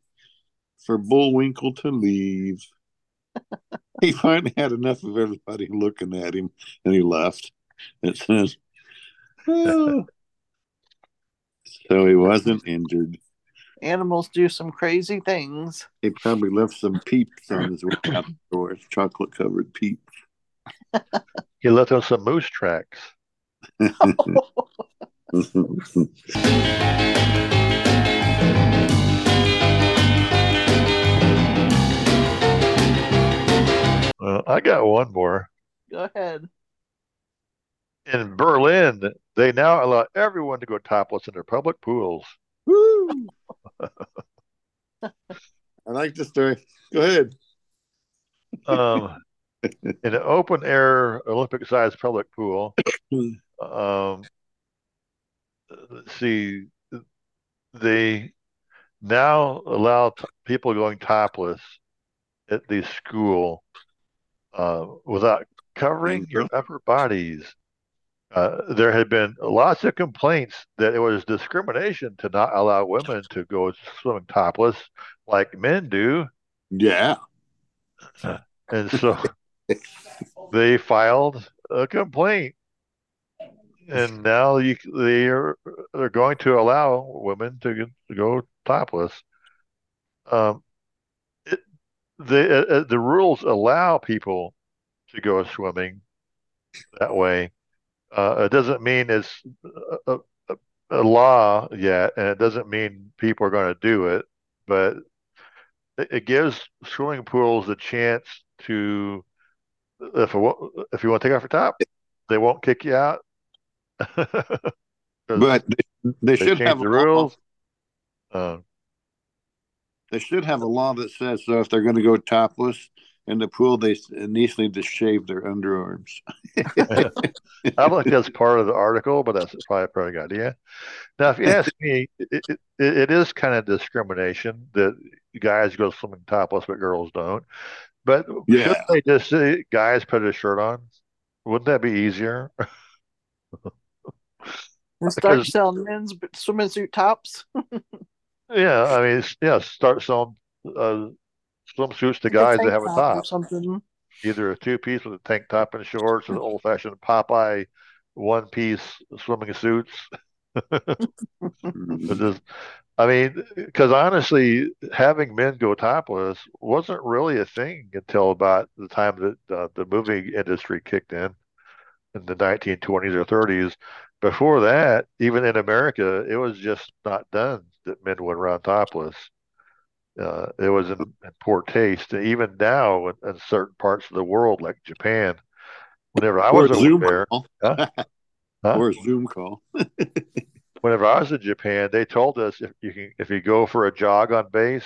for Bullwinkle to leave. he finally had enough of everybody looking at him and he left. It says, "Oh." so he wasn't injured. Animals do some crazy things. He probably left some peeps on his way out the door, chocolate covered peeps. He left on some moose tracks. Uh, I got one more. Go ahead. In Berlin, they now allow everyone to go topless in their public pools. Woo! I like the story. Go ahead. Um, in an open air Olympic sized public pool, um, let's see, they now allow t- people going topless at the school uh, without covering your upper bodies. Uh, there had been lots of complaints that it was discrimination to not allow women to go swimming topless like men do. Yeah. And so they filed a complaint. And now you, they are they're going to allow women to, to go topless. Um, the uh, uh, the rules allow people to go swimming that way. Uh, it doesn't mean it's a, a, a law yet, and it doesn't mean people are going to do it, but it, it gives swimming pools a chance to, if a, if you want to take off your top, they won't kick you out. But they, they they should have the rules. Uh, They should have a law that says so if they're going to go topless in the pool, they s- initially to shave their underarms. I don't think that's part of the article, but that's probably a pretty good idea. Now, if you ask me, it, it, it is kind of discrimination that guys go swimming topless, but girls don't. But Yeah. shouldn't they just say guys put a shirt on? Wouldn't that be easier? And start Because- selling men's b- swimming suit tops. Yeah, I mean, yeah, start selling uh, swimsuits to guys that have a top something. either a two piece with a tank top and shorts, or the old fashioned Popeye one piece swimming suits. Just, I mean, because honestly, having men go topless wasn't really a thing until about the time that uh, the movie industry kicked in in the 1920s or 30s. Before that, even in America, it was just not done that men went around topless. Uh, it was in, in poor taste. And even now, in, in certain parts of the world, like Japan, whenever I was Zoom there, call. Huh? Huh? Or a Zoom call. whenever I was in Japan, they told us if you can, if you go for a jog on base,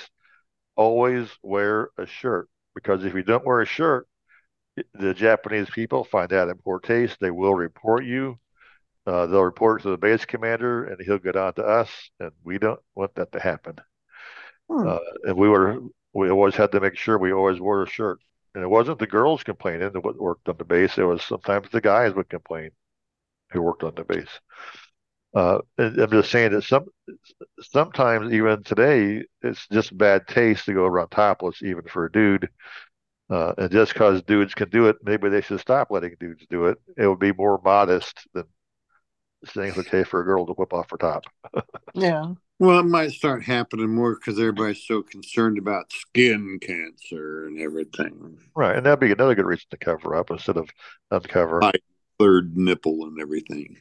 always wear a shirt because if you don't wear a shirt, the Japanese people find that in poor taste. They will report you. Uh, they'll report to the base commander, and he'll get on to us. And we don't want that to happen. Hmm. Uh, and we were we always had to make sure we always wore a shirt. And it wasn't the girls complaining that worked on the base. It was sometimes the guys would complain who worked on the base. Uh, and I'm just saying that some sometimes even today it's just bad taste to go around topless even for a dude. Uh, and just because dudes can do it, maybe they should stop letting dudes do it. It would be more modest than saying it's okay for a girl to whip off her top. Yeah. Well, it might start happening more because everybody's so concerned about skin cancer and everything. Right, and that'd be another good reason to cover up instead of uncover. My Third nipple and everything.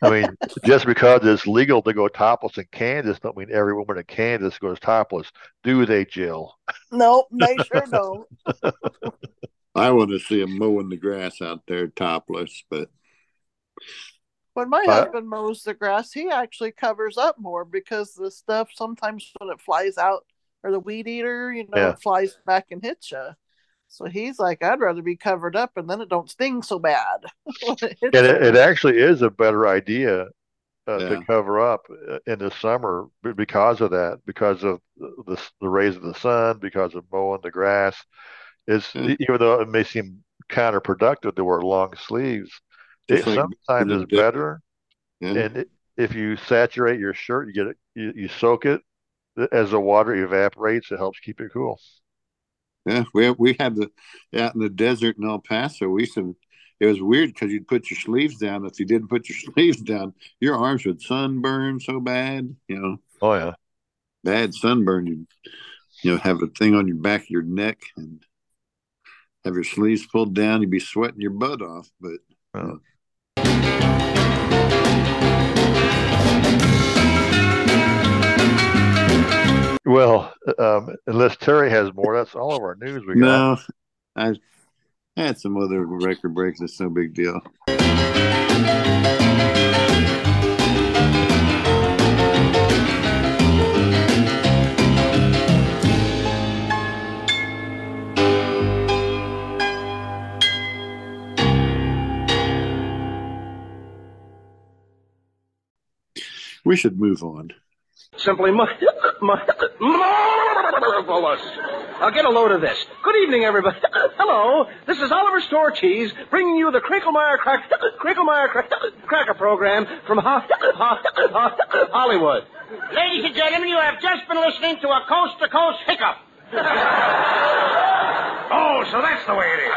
I mean, just because it's legal to go topless in Kansas, don't mean every woman in Kansas goes topless, do they, Jill? Nope, they sure don't. I want to see them mowing the grass out there topless, but When my But- husband mows the grass, he actually covers up more because the stuff sometimes when it flies out or the weed eater, you know, Yeah. it flies back and hits you. So he's like, I'd rather be covered up and then it don't sting so bad. it And it, it actually is a better idea uh, Yeah. to cover up uh, in the summer because of that, because of the the rays of the sun, because of mowing the grass. It's Yeah. even though it may seem counterproductive to wear long sleeves, it like sometimes in is better. Yeah. And it, if you saturate your shirt, you get it, you, you soak it as the water evaporates, it helps keep it cool. Yeah, we we had the out in the desert in El Paso. We used to. It was weird because you'd put your sleeves down. If you didn't put your sleeves down, your arms would sunburn so bad. You know, Oh yeah. bad sunburn. You you know have a thing on your back of your neck and have your sleeves pulled down. You'd be sweating your butt off. But Oh. Well, um, unless Terry has more, that's all of our news we got. no, I had some other record breaks. It's no big deal. We should move on. Simply mar- mar- marvelous. Now get a load of this. Good evening, everybody. Hello, this is Oliver Store Cheese bringing you the Crinklemeyer Crack Crinklemeyer Crack- Cracker Program from Ho- Ho- Ho- Hollywood. Ladies and gentlemen, you have just been listening to a coast to coast hiccup. Oh, so that's the way it is.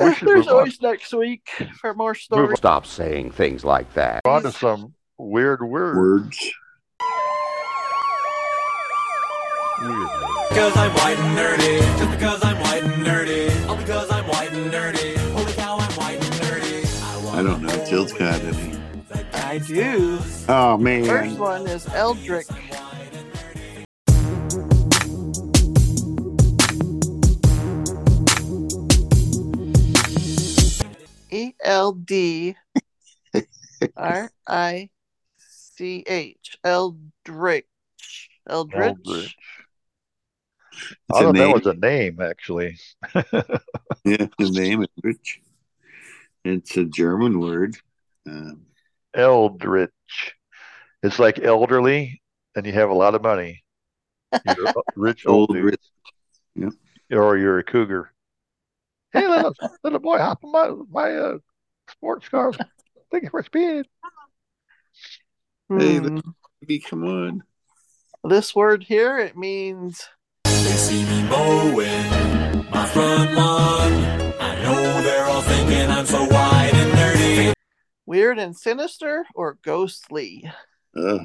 We There's move on. always next week for more stories. Stop saying things like that. on to some weird words. Words. Weird. Because I'm white and nerdy. Just because I'm white and nerdy. All because I'm white and nerdy. Holy cow, I'm white and nerdy. I don't know. if Jill's got any. I do. Oh man. First one is Eldrick. E L D R I C H. Eldritch. Eldritch. Eldritch. It's I a thought that name. was a name, actually. Yeah, the name is rich. It's a German word. Um, Eldritch. It's like elderly, and you have a lot of money. You're rich old old dude, rich. Yep. or you're a cougar. Hey, little, little boy, hop on my my uh, sports car. Thank you for speed. Hey, Hmm. Baby, come on. This word here, it means They see me mowing my front lawn. I know they're all thinking I'm so white and nerdy. weird and sinister or ghostly. Uh,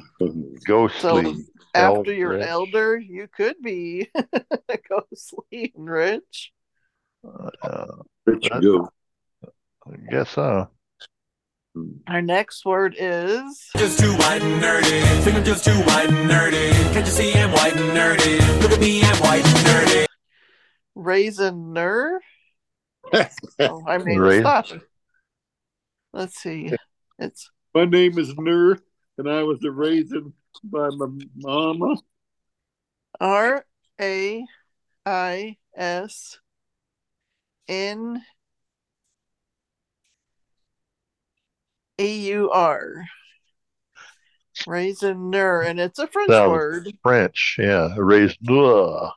Ghostly. So after you're Eldritch. elder, you could be ghostly and rich. Uh, rich That- go. I guess so. Our next word is Just too white and nerdy. Think I'm just too white and nerdy. Can't you see I'm white and nerdy? Look at me, I'm white and nerdy. raisinner. oh, I made Rais- a stop. Let's see. It's My name is Nur, and I was raised by my mama. R A I S N A U R. Raisinner, and it's a French Sounds word. French, yeah. Raised. Well,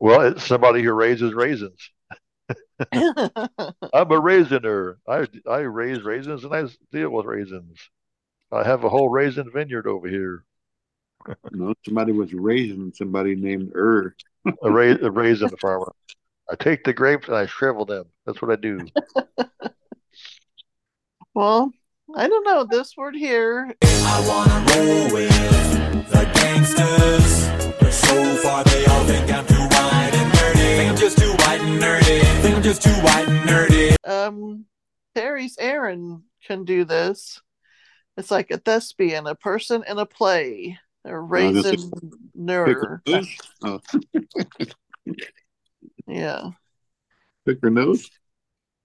it's somebody who raises raisins. I'm a raisiner. I I raise raisins and I deal with raisins. I have a whole raisin vineyard over here. No, somebody was raising somebody named Ur. A, ra- a raisin farmer. I take the grapes and I shrivel them. That's what I do. well, I don't know this word here. I wanna roll with the gangsters. But so far they all think I'm too white and nerdy. Think I'm just too white and nerdy. Think I'm just too white and nerdy. Um, Terry's Aaron can do this. It's like a thespian, a person in a play, a this is- raisinner. Pick her nose. Oh, Yeah. pick her nose.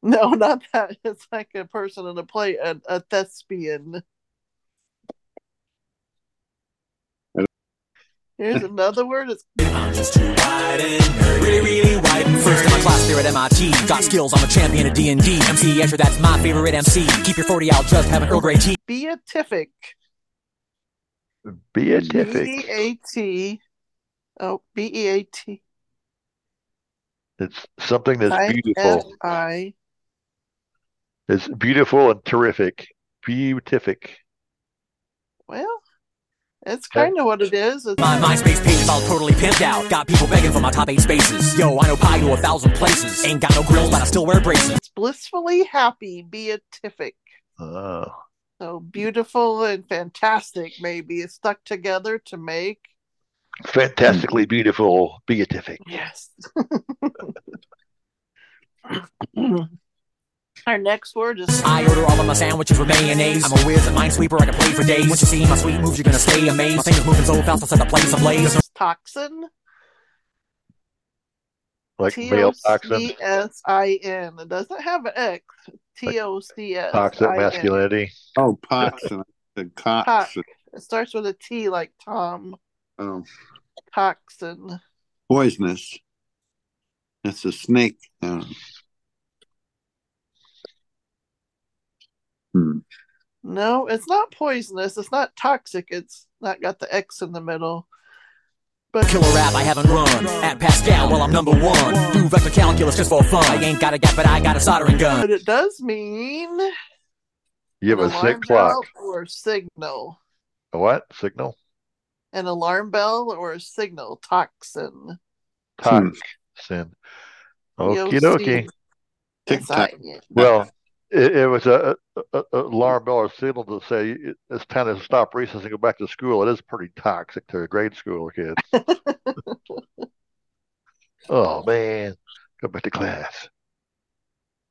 No, not that. It's like a person in a play, a, a thespian. Here's another word. It's I'm just too white and nerdy. Really, really white and First in my class there at MIT. Got skills, I'm a champion at D&D. MC Escher, that's my favorite MC. Keep your 40 out, just have an Earl Grey tea. beatific. Beatific. B E A T. Oh, B E A T It's something that's I F beautiful. I. It's beautiful and terrific. Beatific. Well, it's kind of what it is. It's, My MySpace page is all totally pimped out. Got people begging for my top eight spaces. Yo, I know pie to a thousand places. Ain't got no grills, but I still wear braces. it's blissfully happy, beatific. Oh. So beautiful and fantastic, maybe it's stuck together to make. Fantastically beautiful. Beatific. Yes. Our next word is I order all of my sandwiches with mayonnaise. I'm a whiz at Minesweeper, I can play for days. Once you see my sweet moves, you're gonna stay amazed. My fingers moving so fast, I'll set the place ablaze. toxin. Like T male toxin, C S I N. It doesn't have an X. T O C S. toxic I N. masculinity. Oh, toxin. The toxin. It starts with a T like Tom. Oh, Toxin. poisonous. That's a snake. Uh, hmm. No, it's not poisonous. It's not toxic. It's not got the X in the middle. But Killer rap, I haven't run. At Pascal, well, I'm number one. Do vector calculus just for fun. I ain't got a gap, but I got a soldering gun. but it does mean You have a sick clock. or signal. A what? Signal? An alarm bell or a signal. Toxin. Hmm. Toxin. Okie dokie. T-O-C-S-I-N. Well, it, it was a, a, a a alarm bell or signal to say it- it's time to stop recess and go back to school. It is pretty toxic to grade school kids. oh man, go back to class.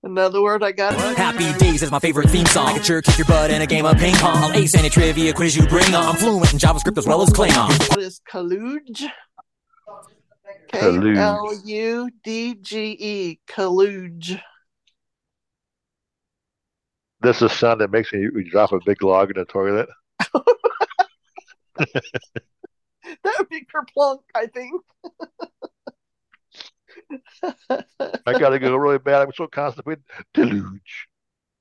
Another word I got. Happy Days is my favorite theme song. I can sure kick your butt in a game of ping pong. I'll ace any trivia quiz you bring on. I'm fluent in JavaScript as well as Klingon. What is Kaluge? K Kaluge. L U D G E. Kaluge. This is a sound that makes me you drop a big log in the toilet. That would be kerplunk, I think. I gotta go really bad. I'm so constipated. Deluge,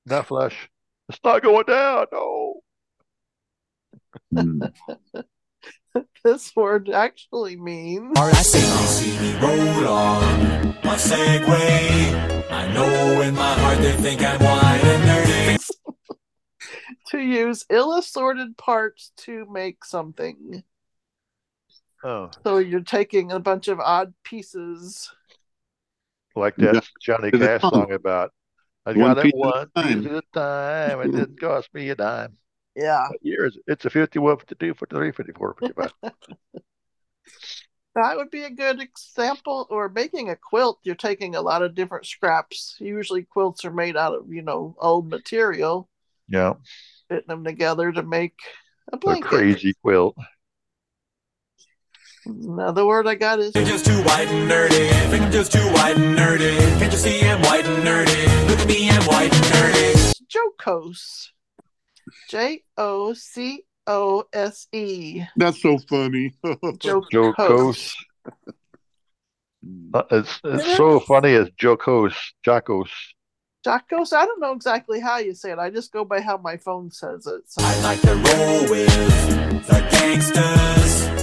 not flush. It's not going down. No. This word actually means Alright, I say See me roll on my Segway. I know in my heart they think I'm white and nerdy. to use ill assorted parts to make something. Oh, So you're taking a bunch of odd pieces. Like that Yeah. Johnny Cash song about I One got it one time. piece at a time. It didn't cost me a dime. Yeah. What year is it? It's a 51, 52, 53, 54, 55. That would be a good example. Or making a quilt, you're taking a lot of different scraps. Usually quilts are made out of, you know, old material, Yeah, fitting them together to make a a crazy quilt. Another word I got is just too white and nerdy. Think I'm just too white and nerdy. Can't you see I'm white and nerdy? Look at me, I'm white and nerdy. jocose. J O C O S E. That's so funny. Jocose. Jocose. Uh, It's it's so funny. It's jocose, jocose. Jocose. I don't know exactly how you say it. I just go by how my phone says it. So I like to roll with the gangsters.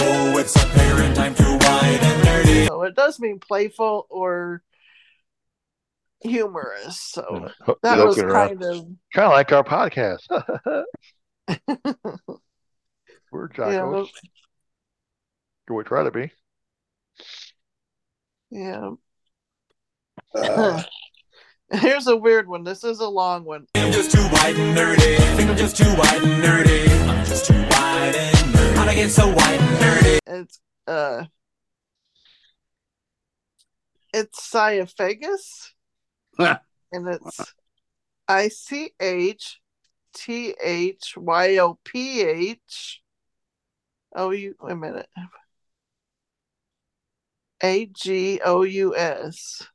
Although it's apparent I'm too white and nerdy. So it does mean playful or humorous. So Ho- that was joking around. kind of kind of like our podcast. We're yeah, jocose. Or we try to be. yeah. Uh. Here's a weird one. This is a long one. I'm just too white and nerdy. I Think I'm just too white and nerdy. I'm just too white and nerdy. How'd I get so white and nerdy? It's uh it's Cyophagus and it's I C H T H Y O P H O U wait a minute. A G O U S.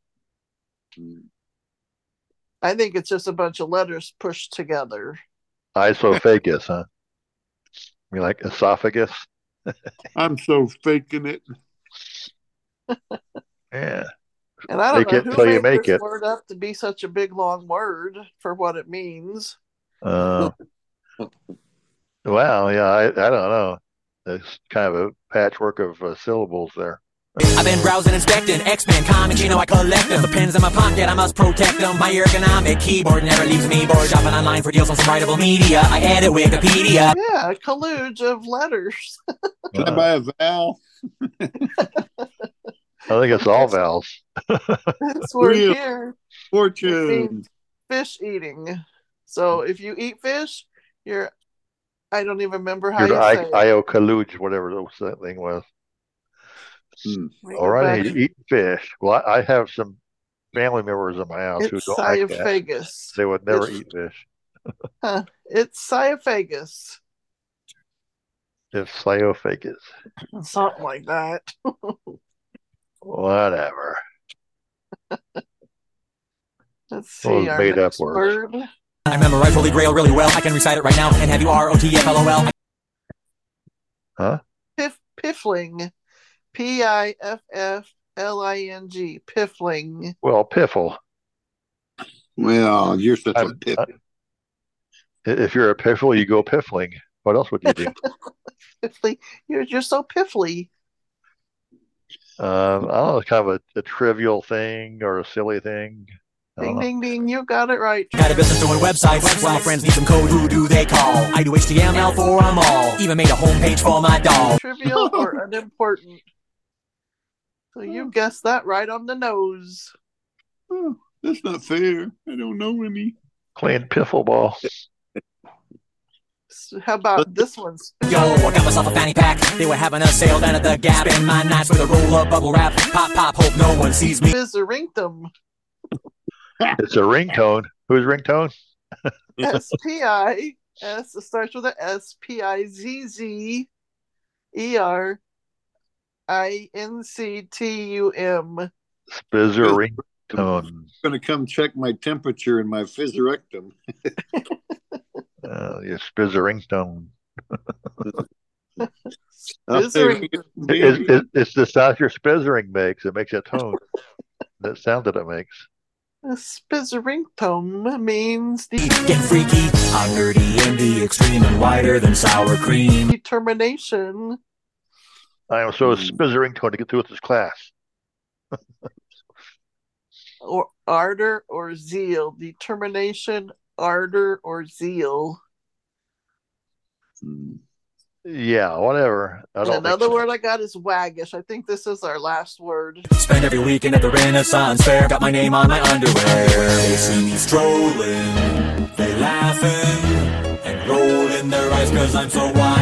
I think it's just a bunch of letters pushed together. Isophagus, huh? You like esophagus? I'm so faking it. Yeah. And I don't Make know it who till you made make this it. word up to be such a big long word for what it means. Uh, wow. Yeah. I, I don't know. It's kind of a patchwork of uh, syllables there. I've been browsing, inspecting X-Men comics, you know I collect them. The pens in my pocket, I must protect them. My ergonomic keyboard never leaves me bored. Shopping online for deals on some writable media. I edit Wikipedia. Yeah, a colluge of letters. Can I buy a vowel? I think it's all vowels. This word Real here Fortune. fish eating. So if you eat fish, you're I don't even remember how Your you I, say it. Io Kaluge, whatever that thing was. Hmm. Let me All go right, back. eat fish. Well, I, I have some family members in my house who It's don't like that. They would never Fish. eat fish. Huh. It's Cyophagus. It's Cyophagus. Something like that. Whatever. Let's see. Those our made up words. word. I memorize Holy Grail really well. I can recite it right now. And have you R-O-T-F-L-O-L? Huh? Pif- piffling. P I F F L I N G. Piffling. Well, piffle. Well, you're such a I'm- pip. I- If you're a piffle, you go piffling. What else would you do? Piffly. You're just so piffly. Um, I don't know, it's kind of a, a trivial thing or a silly thing. Ding ding ding. You got it right. Got a business doing websites. Well, my friends need some code. Who do they call? I do HTML for them all. Even made a homepage for my dog. Trivial or unimportant. So you guessed that right on the nose. Oh, that's not fair. I don't know any. Playing piffle ball. How about this one? Yo, I got myself a fanny pack. They were having a sale down at the Gap. Spend my nights with a roll of bubble wrap. Pop, pop, hope no one sees me. Bizzarinctum? It's a ringtone. Who's ringtone? S P I S. It starts with a S P I Z Z E R I N C T U M. Spizzer ringtone. gonna come check my temperature and my physirectum. Uh, yeah, spizzer ringtone. Bizzarinctum. It, it, it's the sound your spizzering makes. It makes a tone. that sound that it makes. Spizzerinctum means Getting freaky. I'm nerdy in the extreme and whiter than sour cream. determination. I am so hmm. spizzering to get through with this class. or ardor or zeal. Determination, ardor or zeal. Hmm. Yeah, whatever. I And don't another think word I got is waggish. I think this is our last word. Spend every weekend at the Renaissance Fair. Got my name on my underwear. They see me strolling. They laughing and rolling their eyes cause I'm so wide and nerdy.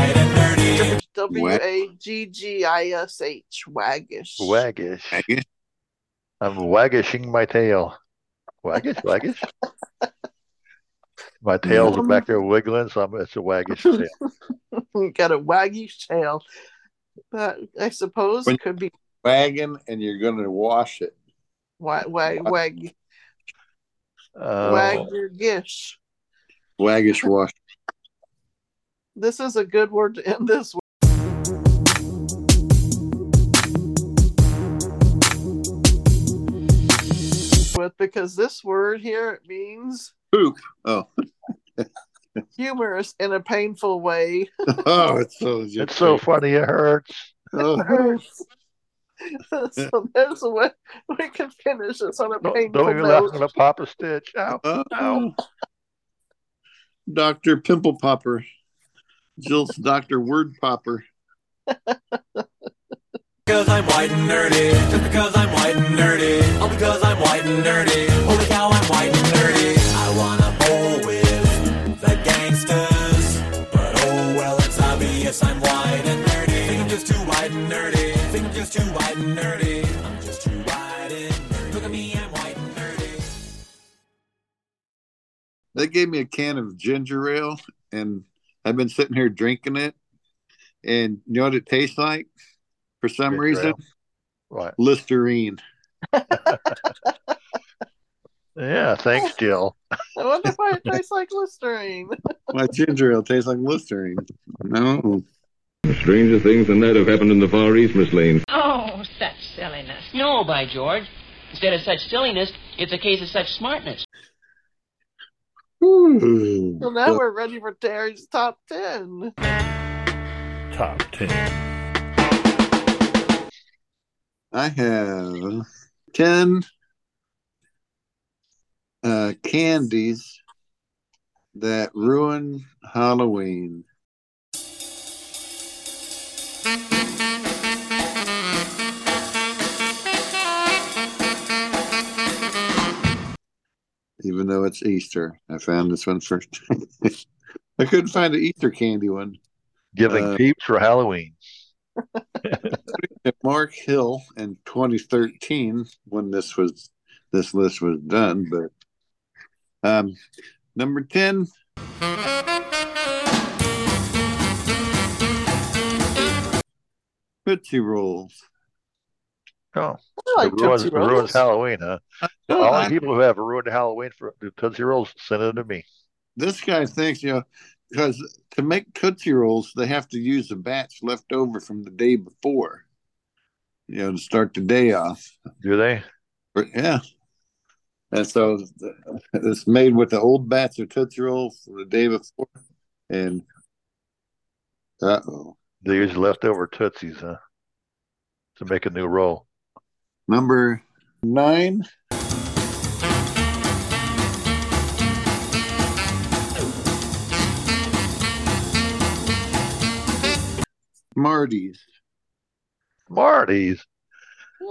W A G G I S H. Waggish. Waggish. I'm waggishing my tail. Waggish, waggish. My tail's Um, back there wiggling, so I'm, it's a waggish tail. you got a waggish tail. That I suppose When- could be Wagon, and you're gonna wash it. wag wag wag Uh, wag your gish. Waggish wash. This is a good word to end this with. With because this word here it means Poop. Oh, humorous in a painful way. oh, it's so. it's so funny it hurts. Oh, so there's a way we can finish this on a Don't, painful don't even laugh note. gonna pop a stitch. Ow. oh. Doctor Pimple Popper. Jill's Doctor Word Popper. Because I'm white and nerdy. Just because I'm white and nerdy. All because I'm white and nerdy. Oh, Holy cow, I'm white and nerdy. I wanna bowl with the gangsters. But oh well, it's obvious I'm white and nerdy. Think I'm just too white and nerdy. Think I'm just too white and nerdy. I'm just too white and nerdy. Look at me, I'm white and nerdy. They gave me a can of ginger ale, and I've been sitting here drinking it. And you know what it tastes like? For some Ginger reason, ale. Right. Listerine. Yeah, thanks, Jill. I wonder why it tastes like Listerine. My ginger ale tastes like Listerine. No. Stranger things than that have happened in the Far East, Miss Lane. Oh, such silliness. No, by George. Instead of such silliness, it's a case of such smartness. Hmm. So now we're ready for Terry's top 10. Top 10. I have 10 uh, candies that ruin Halloween. Even though it's Easter, I found this one first. I couldn't find an Easter candy one. Giving Uh, peeps for Halloween. Mark Hill in 2013 when this was this list was done, but um, number 10 Tootsie Rolls. Oh, I like it ruins, Tootsie it ruins Halloween, huh? No, All I- the people who have ruined Halloween for Tootsie Rolls, send it to me. This guy thinks, you know, because to make Tootsie Rolls, they have to use a batch left over from the day before, you know, to start the day off. Do they? But, yeah. And so it's made with the old batch of Tootsie Rolls for the day before. And uh oh. They use leftover Tootsies, huh? To make a new roll. Number nine. Marty's. Smarties.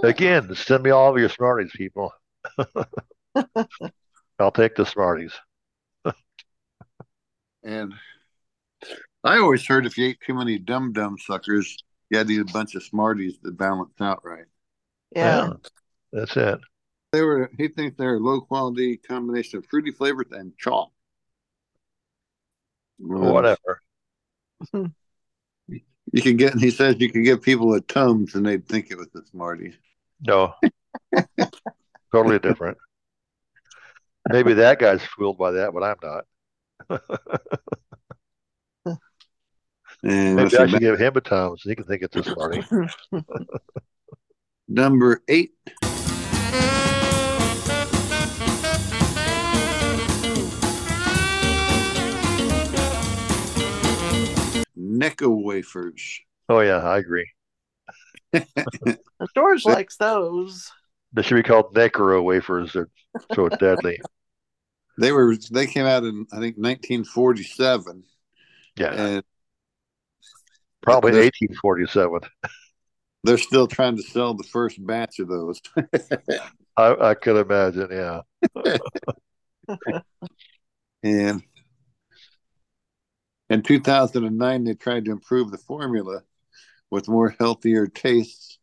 Again, send me all of your Smarties, people. I'll take the Smarties. And I always heard if you ate too many dum dum suckers, you had to eat a bunch of Smarties to balance out right. Yeah. That's it. They were he thinks they're a low quality combination of fruity flavors and chalk. Whatever. You can get he says you can give people a Tums and they'd think it was a Smarties. No. totally different. Maybe that guy's fooled by that, but I'm not. And Maybe I see, should give him a Tom so he can think it's a Smartie. number eight. Necco wafers. Oh, yeah, I agree. George likes those. They should be called Necro wafers. They're so deadly. They were they came out in I think 1947. Yeah, and probably they're, 1847. they're still trying to sell the first batch of those. I, I could imagine, yeah. and in 2009, they tried to improve the formula with more healthier tastes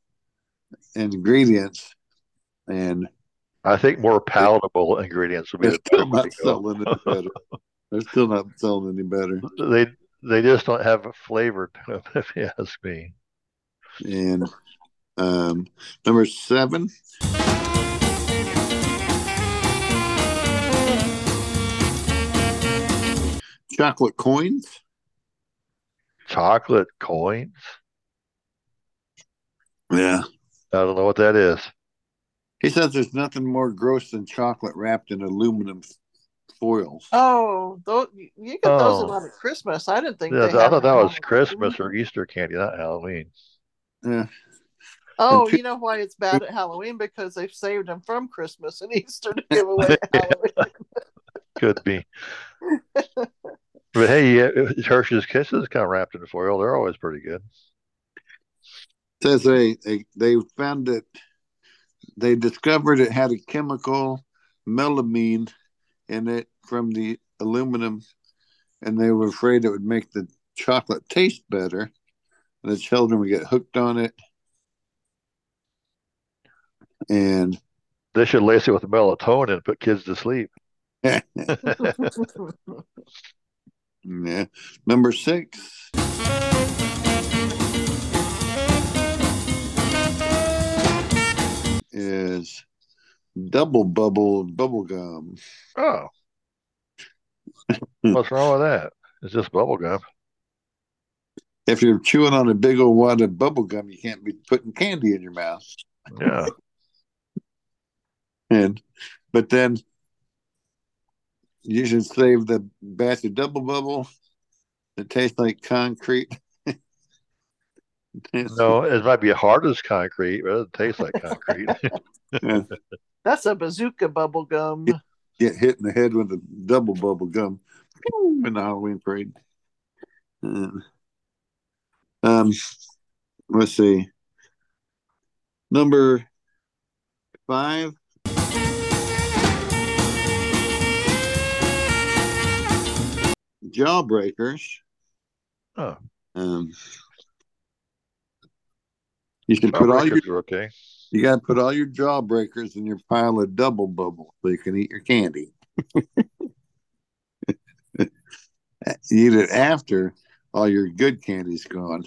and ingredients. And I think more palatable ingredients would be they're the still not selling any better. They're still not selling any better. They they just don't have a flavor to them, if you ask me. And um, number seven. Chocolate coins. Chocolate coins? Yeah. I don't know what that is. He says there's nothing more gross than chocolate wrapped in aluminum foil. Oh, those, you get those oh. a Oh. lot at Christmas. I didn't think Yeah, they I thought that them was. Christmas or Easter candy, not Halloween. Yeah. Oh, And you know why it's bad at Halloween? Because they've saved them from Christmas and Easter to give away at Halloween. Could be. But hey, yeah, Hershey's Kisses kind of wrapped in foil. They're always pretty good. says they, they they found it. they discovered it had a chemical melamine in it from the aluminum and they were afraid it would make the chocolate taste better and the children would get hooked on it and They should lace it with melatonin and put kids to sleep. yeah number six is double bubble bubble gum Oh. What's wrong with that? It's just bubble gum. if you're chewing on a big old wad of bubble gum, you can't be putting candy in your mouth. Yeah. And but then you should save the batch of double bubble that tastes like concrete. No, it might be hard as concrete, but it doesn't like concrete. That's a bazooka bubble gum. Get hit in the head with a double bubble gum in the Halloween parade. And, um, let's see. Number five. Jawbreakers. Oh. Um, you should put all your okay. you got to put all your jawbreakers in your pile of double bubble so you can eat your candy. eat it after all your good candy's gone.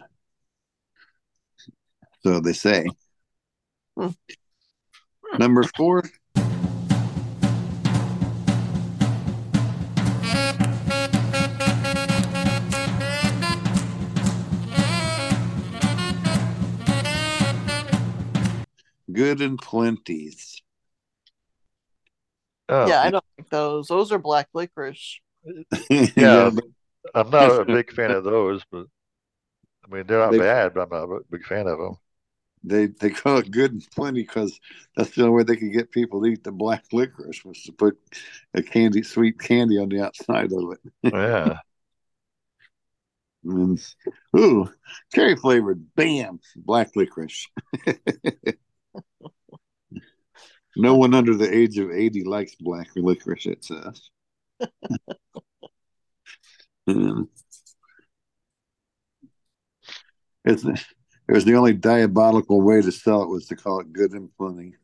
So they say. Number four. Good and plenties. Oh, Yeah, I don't like those. Those are black licorice. yeah, but I'm not a big fan of those, but I mean they're not They- bad, but I'm not a big fan of them. they they call it good and plenty because that's the only way they could get people to eat the black licorice was to put a candy, sweet candy on the outside of it. Yeah. And, ooh, cherry flavored, bam, black licorice. no one under the age of 80 likes black licorice, it says. And it's, it was the only diabolical way to sell it was to call it good and plenty.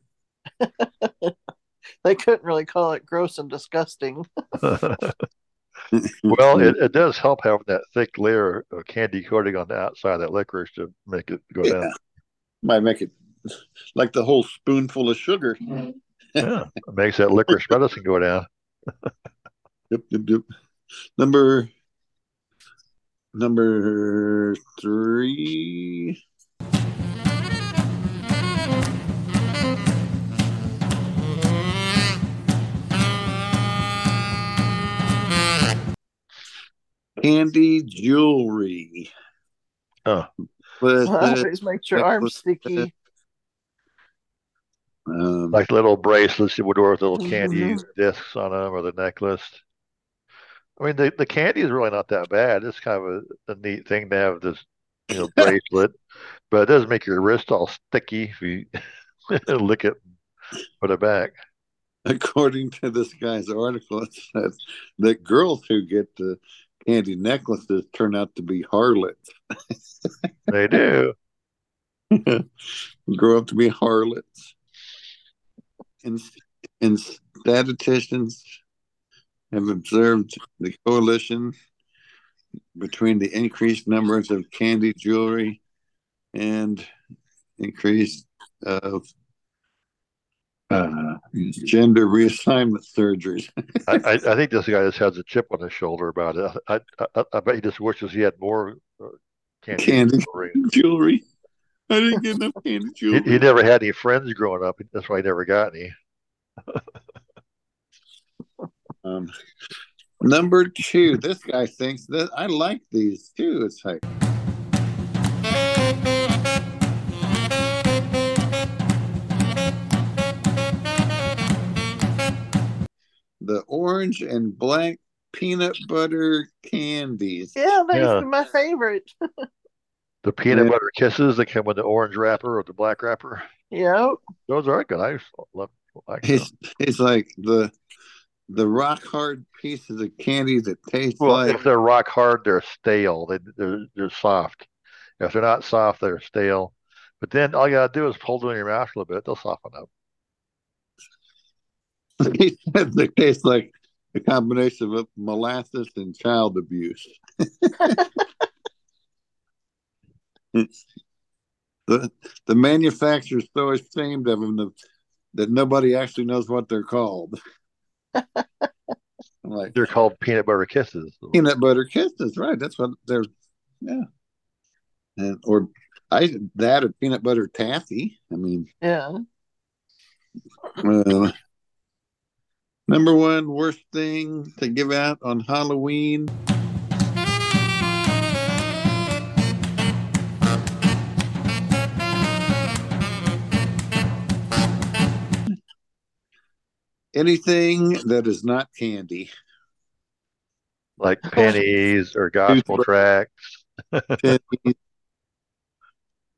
They couldn't really call it gross and disgusting. well, it, it does help having that thick layer of candy coating on the outside of that licorice to make it go Yeah. down. Might make it like the whole spoonful of sugar. Yeah, it makes that licorice medicine go down. Yep, yep, yep. Number number three. Candy jewelry. Oh, But, Always make your arms sticky. Um, like little bracelets you would wear with little candy Mhm. discs on them or the necklace. I mean, the, the candy is really not that bad. It's kind of a, a neat thing to have this, you know, bracelet, but it does make your wrist all sticky if you lick it and put it back. according to this guy's article, it says that girls who get the candy necklaces turn out to be harlots. They do. grow up to be harlots. And, and statisticians have observed the correlation between the increased numbers of candy jewelry and increased of uh, gender reassignment surgeries. I, I, I think this guy just has a chip on his shoulder about it. I, I, I bet he just wishes he had more uh, candy. Candy jewelry. jewelry. I didn't get enough candy He, he never had any friends growing up. That's why he never got any. Um, number two, this guy thinks that I like these too. It's like the orange and black peanut butter candies. Yeah, they're Yeah. my favorite. The peanut Yeah. butter kisses that come with the orange wrapper or the black wrapper. Yeah, Those are good. I love like. It's it's like the the rock hard pieces of candy that taste Well, like if they're rock hard, they're stale. They they're they're soft. If they're not soft, they're stale. But then all you gotta do is pull them in your mouth a little bit. They'll soften up. he they taste like a combination of molasses and child abuse. the the manufacturer's so ashamed of them that, that nobody actually knows what they're called. like They're called peanut butter kisses. peanut butter kisses, right? That's what they're. Yeah, and or I that or peanut butter taffy. I mean, Yeah. uh, number one worst thing to give out on Halloween. Anything that is not candy. Like pennies or gospel Toothbrush. tracts. Pennies,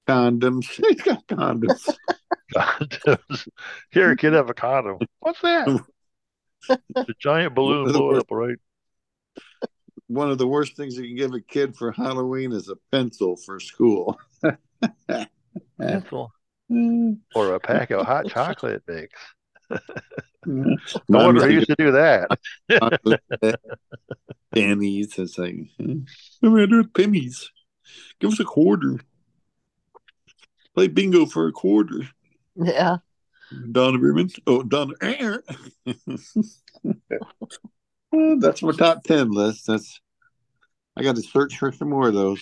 condoms. He's got condoms. Condoms. Here, a kid, have a condom. What's that? It's a giant balloon blow it up, right? One of the worst things you can give a kid for Halloween is a pencil for school. Pencil. Or a pack of hot chocolate mix. No No wonder who used to do that. pennies. It's like, no matter pennies. Give us a quarter. Play bingo for a quarter. Yeah. Donna Berman. Oh, Donna. Well, That's my top 10 list. That's, I got to search for some more of those.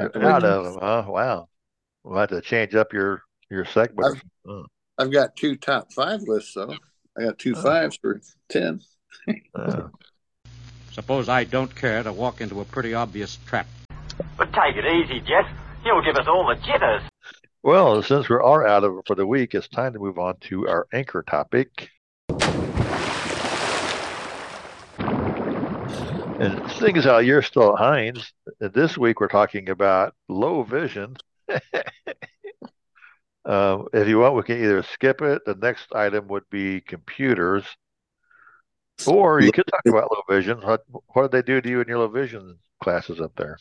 Out of them, huh? Wow. We'll have to change up your your segment. Oh, I've got two top five lists, though. I got two uh. fives for 10. oh. Suppose I don't care to walk into a pretty obvious trap. But take it easy, Jeff. You'll give us all the jitters. Well, since we are out of it for the week, it's time to move on to our anchor topic. And seeing as how you're still at Hines, this week we're talking about low vision. um, if you want, we can either skip it. The next item would be computers, or you could talk about low vision. What, what did they do to you in your low vision classes up there?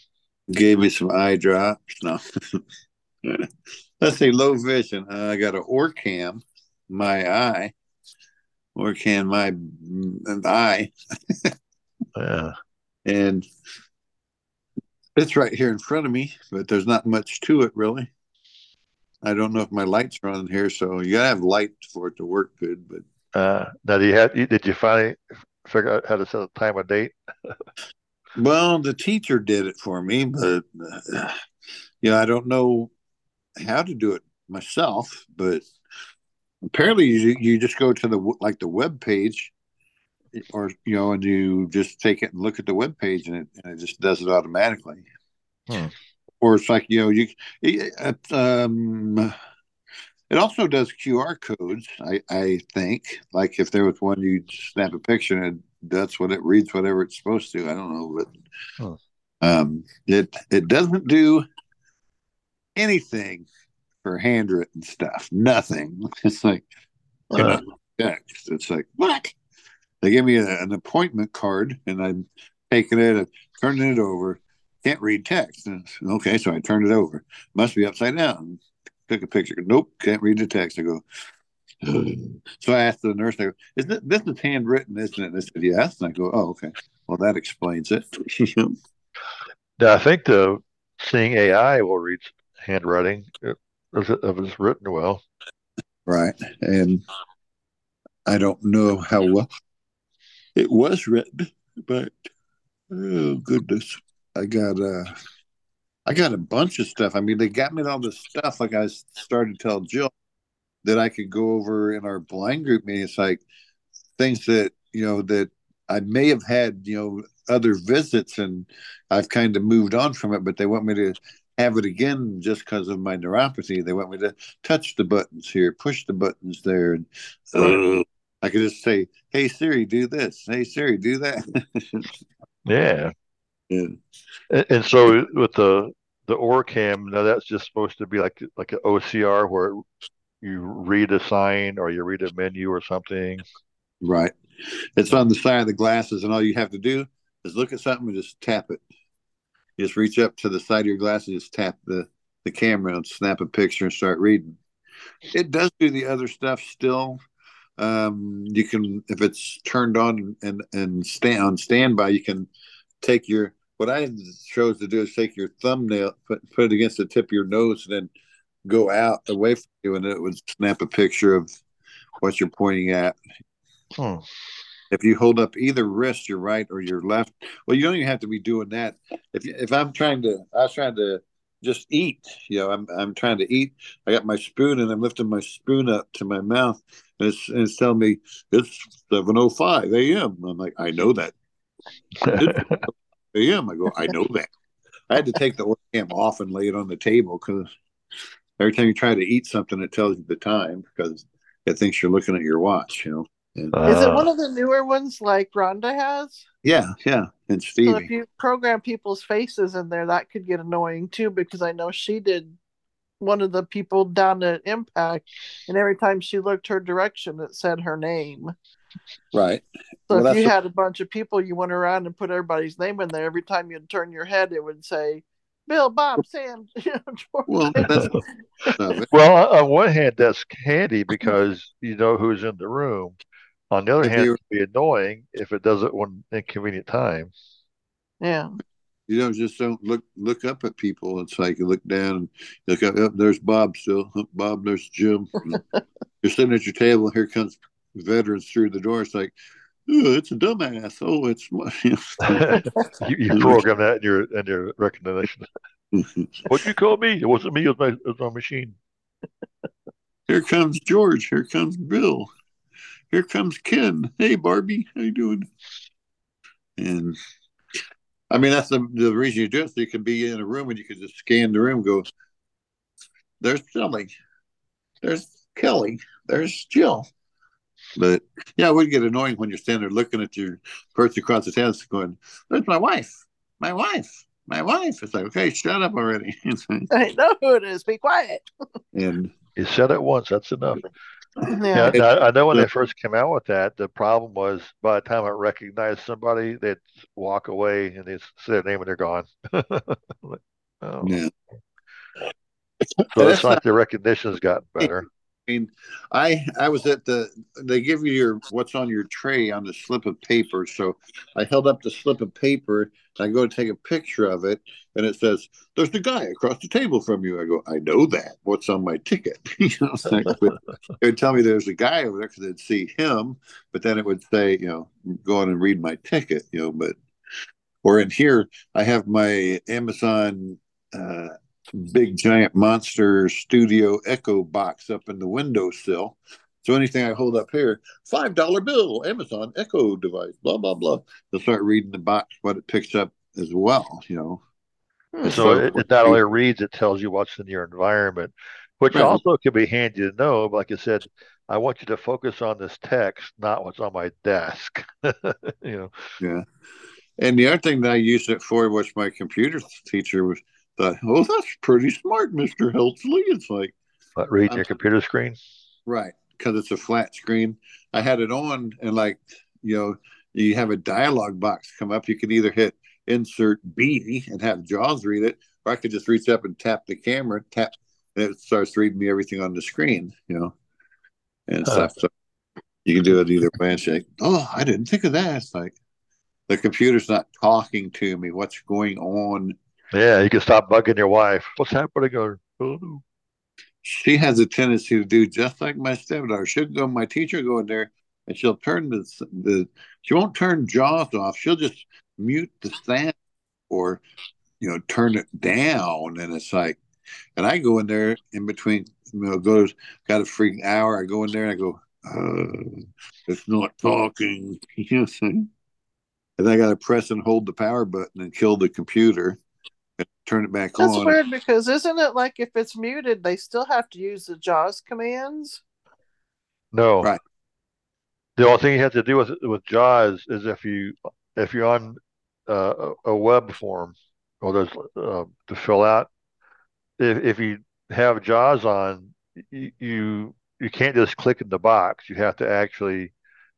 Gave me some eye drops. No. Let's see, low vision. Uh, I got an OrCam, my eye. OrCam, my mm, eye. Yeah. And it's right here in front of me, but there's not much to it really. I don't know if my lights are on here, so you gotta have light for it to work good. But Uh, now, do you have? you- Did you finally figure out how to set a time and date? well, the teacher did it for me, but uh, you know, I don't know how to do it myself. But apparently, you you just go to the like the web page, or you know, and you just take it and look at the web page, and it and it just does it automatically. Hmm. Or it's like you know, you it, it, um, it also does QR codes. I I think like if there was one, you'd snap a picture and that's what it reads, whatever it's supposed to. I don't know, but Huh. um, it it doesn't do anything for handwritten stuff. Nothing. It's like know, text. It's like what? They give me a, an appointment card, and I'm taking it, and turning it over. Can't read text. And okay, so I turned it over. Must be upside down. Took a picture. Nope, can't read the text. I go. So I asked the nurse, I go, is this, this is handwritten, isn't it? And they said, yes. And I go, oh, okay. Well, that explains it. Now, I think the seeing AI will read handwriting if it- if it's written well. right. And I don't know how well it was written, but oh goodness. I got uh I got a bunch of stuff. I mean, they got me all this stuff like I started to tell Jill that I could go over in our blind group meeting. It's like things that, you know, that I may have had, you know, other visits and I've kind of moved on from it, but they want me to have it again just because of my neuropathy. They want me to touch the buttons here, push the buttons there. And uh, I could just say, Hey Siri, do this. Hey Siri, do that. Yeah. yeah. And, and so with the the OrCam, now that's just supposed to be like like an OCR where you read a sign or you read a menu or something. Right. It's on the side of the glasses, and all you have to do is look at something and just tap it. You just reach up to the side of your glasses, just tap the, the camera and snap a picture and start reading. It does do the other stuff still. Um, you can, if it's turned on and and stand on standby, you can take your what I chose to do is take your thumbnail, put, put it against the tip of your nose, and then go out away from you, and it would snap a picture of what you're pointing at. Hmm. If you hold up either wrist, your right or your left, well, you don't even have to be doing that. If if I'm trying to, I was trying to just eat. You know, I'm I'm trying to eat. I got my spoon and I'm lifting my spoon up to my mouth, and it's, and it's telling me it's seven oh five a.m. I'm like, I know that. Oh a.m. I go, I know that. I had to take the cam off and lay it on the table because every time you try to eat something, it tells you the time because it thinks you're looking at your watch. You know. And, Is it ah. one of the newer ones like Rhonda has? yeah, yeah, and So Stevie. if you program people's faces in there, that could get annoying too, because I know she did one of the people down at Impact, and every time she looked her direction, it said her name. Right. So Well, if you what- had a bunch of people, you went around and put everybody's name in there. Every time you'd turn your head, it would say Bill, Bob, Sam, you know, George. Well, that's Well, on one hand, that's handy because you know who's in the room. On the other If hand, you- it would be annoying if it does it one inconvenient time. yeah. You know, just don't look look up at people. It's like you look down and you look up. Oh, there's Bob still. Oh, Bob, there's Jim. You're sitting at your table. Here comes veterans through the door. It's like, oh, it's a dumbass. Oh, it's my. you, you program that in your in your recognition. What'd you call me? It wasn't me. It was my, it was my machine. Here comes George. Here comes Bill. Here comes Ken. Hey, Barbie, how you doing? And I mean, that's the the reason you do it. So you can be in a room and you can just scan the room. Go. There's Shelly. There's Kelly. There's Jill. But yeah, it would get annoying when you're standing there looking at your person across the table, going, "There's my wife. My wife. My wife." It's like, okay, shut up already. I know who it is. Be quiet. and You said it once. That's enough. Yeah. Yeah, I, I know when they first came out with that, the problem was by the time I recognized somebody, they'd walk away and they'd say their name and they're gone. Like, oh. yeah. So That's it's like the recognition's gotten better. I mean, I I was at the they give you your what's on your tray on the slip of paper. So I held up the slip of paper and I go to take a picture of it and it says, There's the guy across the table from you. I go, I know that. What's on my ticket? you know, like, it would tell me there's a guy over there because they'd see him, but then it would say, you know, go on and read my ticket, you know, but or in here I have my Amazon uh big giant monster studio echo box up in the windowsill. So anything I hold up here, five dollar bill, Amazon Echo device, blah blah blah. They'll start reading the box what it picks up as well, you know. Hmm. And So it, it not only reads, it tells you what's in your environment, which Right. also can be handy to know. But like I said, I want you to focus on this text, not what's on my desk. you know, Yeah. And the other thing that I used it for, which my computer teacher was thought, oh, that's pretty smart, Mister Helsley. It's like reading Um, your computer screen. Right, because it's a flat screen. I had it on, and like you know, you have a dialogue box come up. You can either hit insert B and have Jaws read it, or I could just reach up and tap the camera, tap, and it starts reading me everything on the screen. You know, and stuff. So you can do it either way. And say, "Oh, I didn't think of that." It's like the computer's not talking to me. What's going on? Yeah, you can stop bugging your wife. What's happening? She has a tendency to do just like my stepdaughter. She'll go, my teacher go in there and she'll turn the, the she won't turn jaws off. She'll just mute the sound or, you know, turn it down. And it's like, and I go in there in between, you know, goes, got a freaking hour. I go in there and I go, uh, it's not talking. You know? And I got to press and hold the power button and kill the computer turn it back That's on. That's weird because isn't it like if it's muted, they still have to use the JAWS commands? no. Right. The only thing you have to do with with JAWS is if you if you're on uh, a a web form or there's uh, to fill out, if if you have JAWS on, you you, you can't just click in the box. You have to actually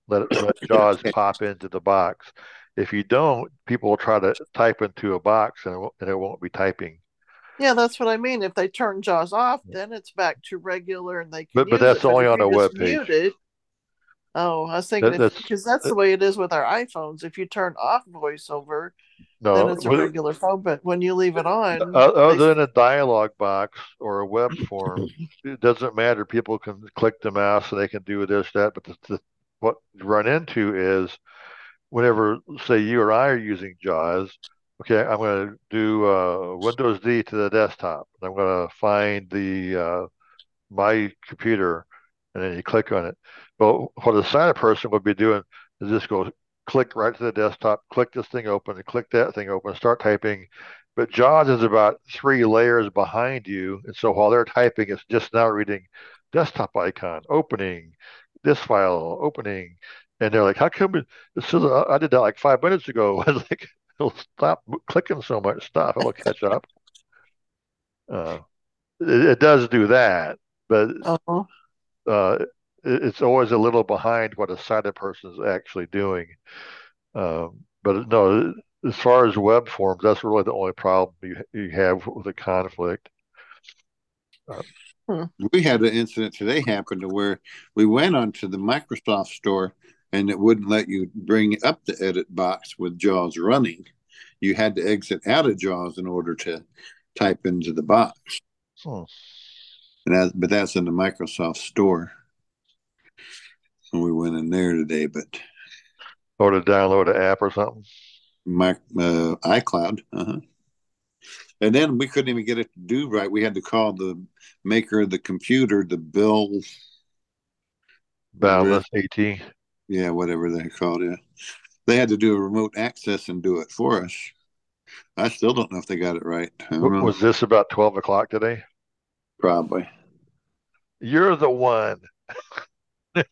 let let JAWS pop into the box. If you don't, people will try to type into a box and it won't, and it won't be typing. Yeah, that's what I mean. If they turn JAWS off, then it's back to regular and they can But- but that's it. only if on a web page. mute it- Oh, I was thinking That- because that's- that's, the way it is with our iPhones. If you turn off voiceover, no, then it's a regular phone. But when you leave it on, Other they- than a dialog box or a web form, it doesn't matter. People can click the mouse, and they can do this, that. But the, the, what you run into is whenever, say, you or I are using JAWS, okay, I'm going to do uh, Windows D to the desktop. I'm going to find the uh, my computer, and then you click on it. But what a sighted person would be doing is just go click right to the desktop, click this thing open, and click that thing open, start typing. But JAWS is about three layers behind you, and so while they're typing, it's just now reading desktop icon, opening, this file, opening, and they're like, "How come it, it says I I did that like five minutes ago?" I was like, "It'll stop clicking so much stuff. It'll catch up." Uh, it, it does do that, but Uh-huh. uh, it, it's always a little behind what a sighted person is actually doing. Um, but no, as far as web forms, that's really the only problem you you have with a conflict. We had an incident today happen to where we went onto the Microsoft store and it wouldn't let you bring up the edit box with JAWS running. You had to exit out of JAWS in order to type into the box. Hmm. And that, but that's in the Microsoft store. So we went in there today, but Or to download an app or something. my uh, iCloud. Uh-huh. And then we couldn't even get it to do right. We had to call the maker of the computer, the Bill. Boundless AT. Yeah, whatever they're called. Yeah, they had to do a remote access and do it for us. I still don't know if they got it right. Know. Was this about 12 o'clock today? Probably. You're the one.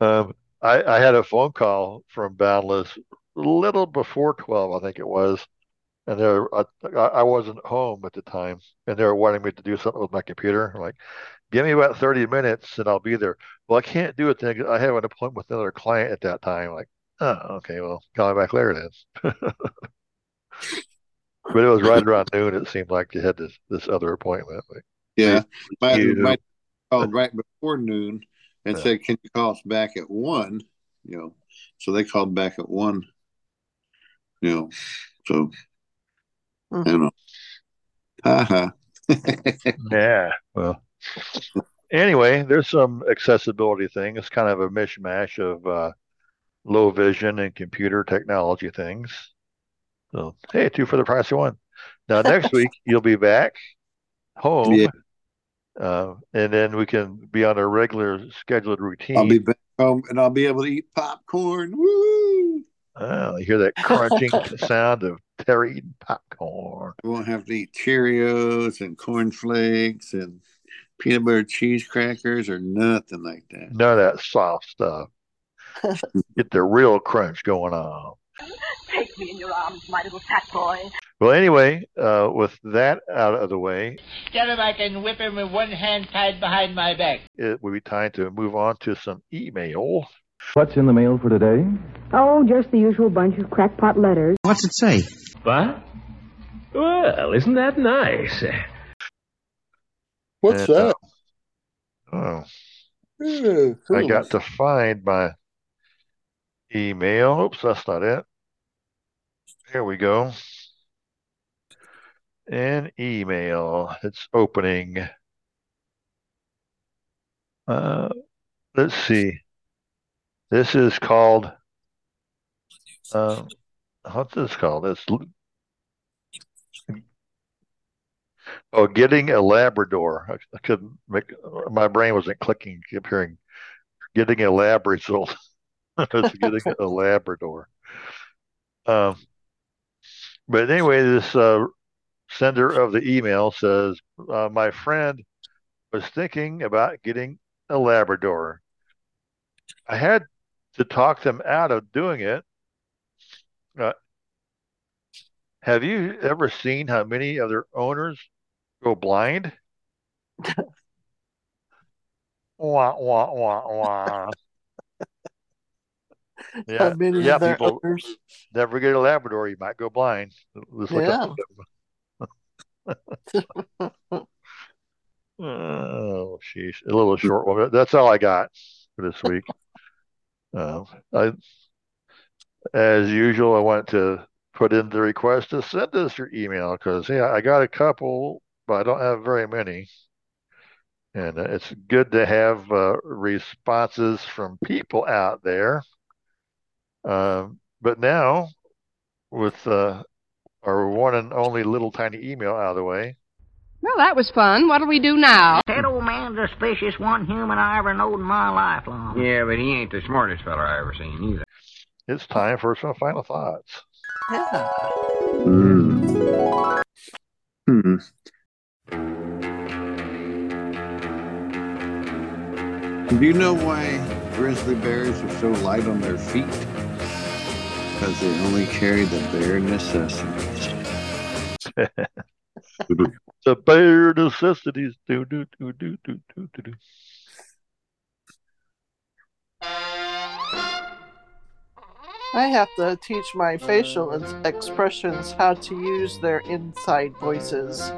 um, I, I had a phone call from Boundless a little before 12, I think it was. And they're, I, I wasn't home at the time, and they were wanting me to do something with my computer. I'm like, give me about 30 minutes and I'll be there. Well, I can't do it then. I have an appointment with another client at that time. Like, oh, okay, well, call me back later then. But it was right around noon. It seemed like you had this this other appointment. Like, Yeah, my, you. my called right before noon and Yeah. said, "Can you call us back at one?" You know, so they called back at one. You know, so I don't know. Ha. Yeah. Well, anyway, there's some accessibility thing. It's kind of a mishmash of uh, low vision and computer technology things. So, hey, two for the price of one. Now, next week, you'll be back home. Yeah. Uh, and then we can be on a regular scheduled routine. I'll be back home and I'll be able to eat popcorn. Woo! Oh, you hear that crunching sound of Terry eating popcorn. We won't have to eat Cheerios and cornflakes and peanut butter cheese crackers or nothing like that. None of that soft stuff. Get the real crunch going on. Take me in your arms, my little fat boy. Well, anyway, uh, with that out of the way, Tell him I can whip him with one hand tied behind my back. it will be time to move on to some email. What's in the mail for today? Oh, just the usual bunch of crackpot letters. What's it say? What? Well, isn't that nice? What's And, uh, that? Oh, Yeah, I got to find my email. Oops, that's not it. Here we go. An email. It's opening. Uh, let's see. This is called. Um, what's this called? It's oh, getting a Labrador. I, I couldn't make my brain wasn't clicking. Kept hearing getting a lab result. it's getting a Labrador. Um, but anyway, this uh, sender of the email says, uh, My friend was thinking about getting a Labrador. I had to talk them out of doing it. Uh, have you ever seen how many of their owners go blind? wah, wah, wah, wah. Yeah, How many yeah, people owners? never get a Labrador, you might go blind. Let's look up. Oh, sheesh. A little short one. That's all I got for this week. Uh, I as usual, I want to put in the request to send us your email because yeah, I got a couple, but I don't have very many. And uh, it's good to have uh, responses from people out there. Um, but now, with uh, our one and only little tiny email out of the way, Well, that was fun. What'll we do now? That old man's the suspicious one human I ever knowed in my life long. Yeah, but he ain't the smartest fella I ever seen either. it's time for some final thoughts. Yeah. Hmm. Hmm. Do you know why grizzly bears are so light on their feet? Because they only carry the bare necessities. the bare necessities. Do, do, do, do, do, do, do, do. I have to teach my facial ex- expressions how to use their inside voices.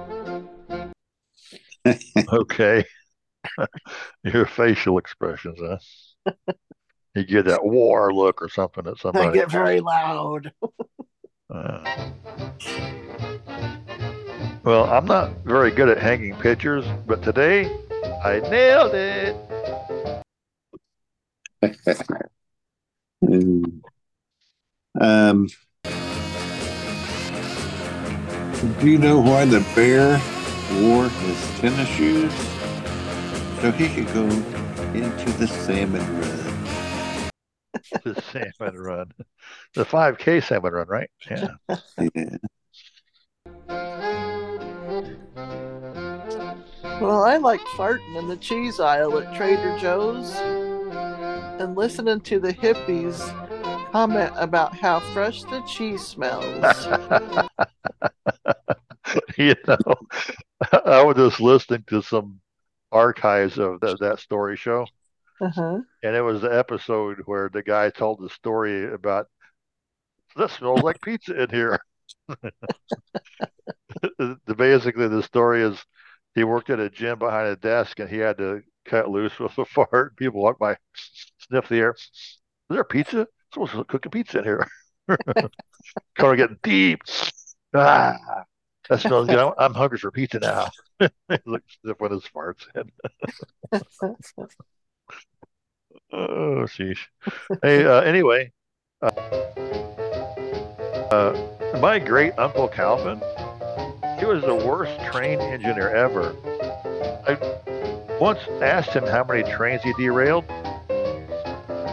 Okay. Your facial expressions, huh? You get that war look or something at I somebody. get very loud. Uh, well, I'm not very good at hanging pictures, but today I nailed it. Um, do you know why the bear wore his tennis shoes? So he could go into the salmon run. The salmon run. The 5K salmon run, right? Yeah. Yeah. Well, I like farting in the cheese aisle at Trader Joe's and listening to the hippies comment about how fresh the cheese smells. you know, I was just listening to some archives of th- that story show, uh-huh. and it was the episode where the guy told the story about this smells like pizza in here. The, basically, the story is he worked at a gym behind a desk and he had to cut loose with a fart. People walk by, sniff the air. Is there pizza? Someone's cooking pizza in here. kind of getting deep. Ah, that smells good. I'm, hungry for pizza now. He's like sniffing his farts in. oh, sheesh. Hey, uh, anyway, uh, uh, my great uncle Calvin, he was the worst train engineer ever. I once asked him how many trains he derailed.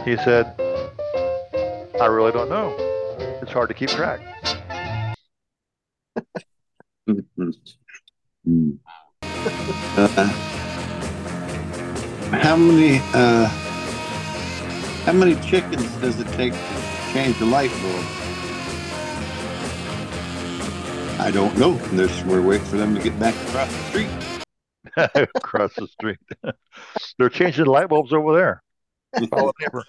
He said, I really don't know. It's hard to keep track. Uh, how many uh, how many chickens does it take to change a light bulb? I don't know. There's, we're waiting for them to get back across the street. Across the street. They're changing light bulbs over there. Follow neighbor.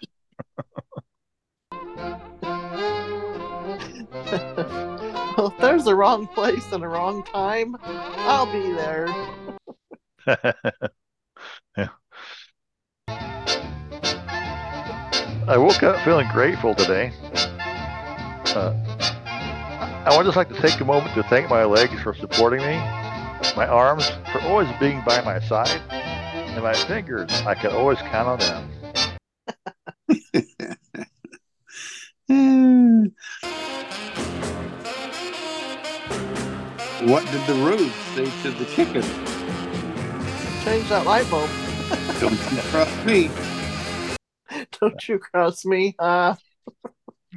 well, if there's a wrong place and a wrong time, I'll be there. yeah. I woke up feeling grateful today. Uh, I would just like to take a moment to thank my legs for supporting me, my arms for always being by my side, and my fingers, I can always count on them. What did the road say to the chicken? Change that light bulb. Don't you cross me. Don't you cross me. Uh,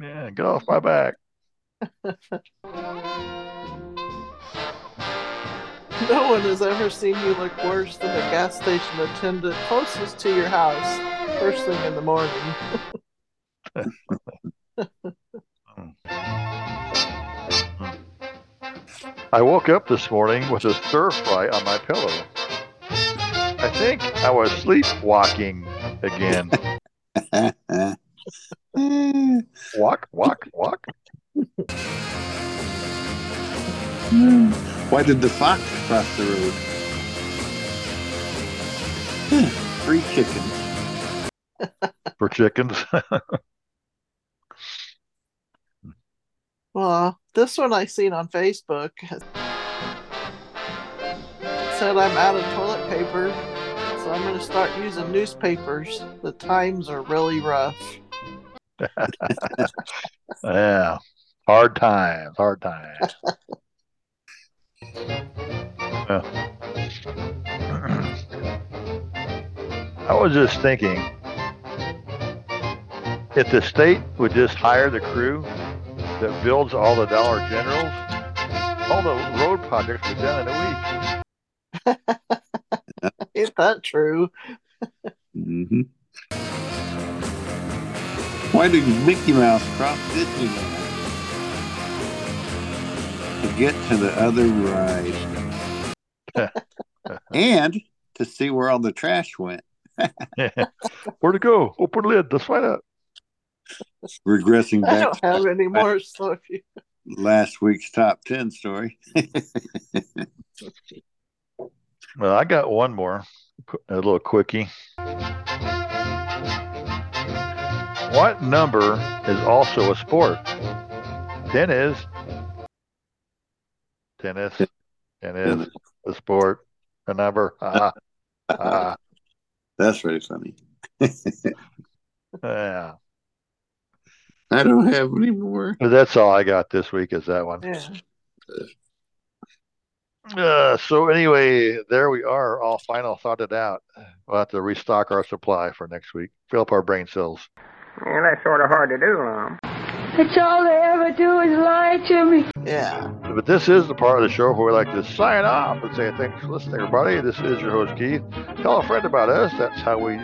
Yeah, get off my back. no one has ever seen you look worse than the gas station attendant closest to your house first thing in the morning. I woke up this morning with a stir fry on my pillow. I think I was sleepwalking again. walk, walk, walk. Hmm. Why did the fox cross the road? Hmm, free chickens. For chickens. Well, this one I seen on Facebook said I'm out of toilet paper, so I'm going to start using newspapers. The times are really rough. yeah. Hard times, hard times. Yeah. I was just thinking if the state would just hire the crew that builds all the Dollar Generals, all the road projects would be done in a week. Is that true? hmm Why did Mickey Mouse cross Disneyland to get to the other ride and to see where all the trash went? Where'd it go? Oh, Open lid. Let's find out. Regressing I back don't have any more so if you last week's top 10 story. Well, I got one more, a little quickie. What number is also a sport? Tennis. Tennis. Tennis. A sport. A number. Ah. Ah. That's very funny. Yeah. I don't have any more. But that's all I got this week is that one. yeah. Uh, so anyway, there we are, all final thoughted out. We'll have to restock our supply for next week. Fill up our brain cells. Yeah, that's sort of hard to do, Mom. It's all they ever do is lie to me. Yeah. But this is the part of the show where we like to sign off and say thanks for listening, everybody. This is your host, Keith. Tell a friend about us. That's how we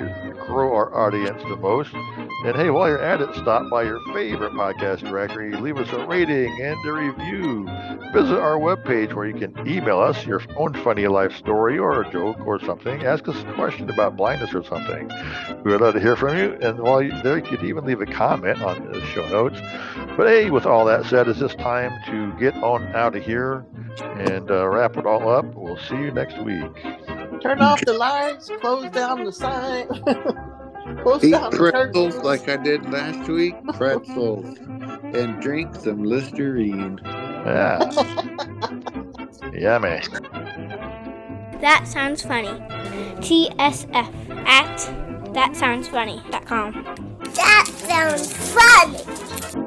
grow our audience the most. And hey, while you're at it, stop by your favorite podcast directory, leave us a rating and a review. Visit our webpage where you can email us your own funny life story or a joke or something. Ask us a question about blindness or something. We would love to hear from you. And while you're there, you could even leave a comment on the show notes. But hey, with all that said, it's just time to get on out of here and uh, wrap it all up. We'll see you next week. Turn off the lights, close down the sign. close Eat down the pretzels curtains. like I did last week. Pretzels. and drink some Listerine. Yeah. Yummy. That sounds funny. TSF at thatsoundsfunny.com. That sounds funny.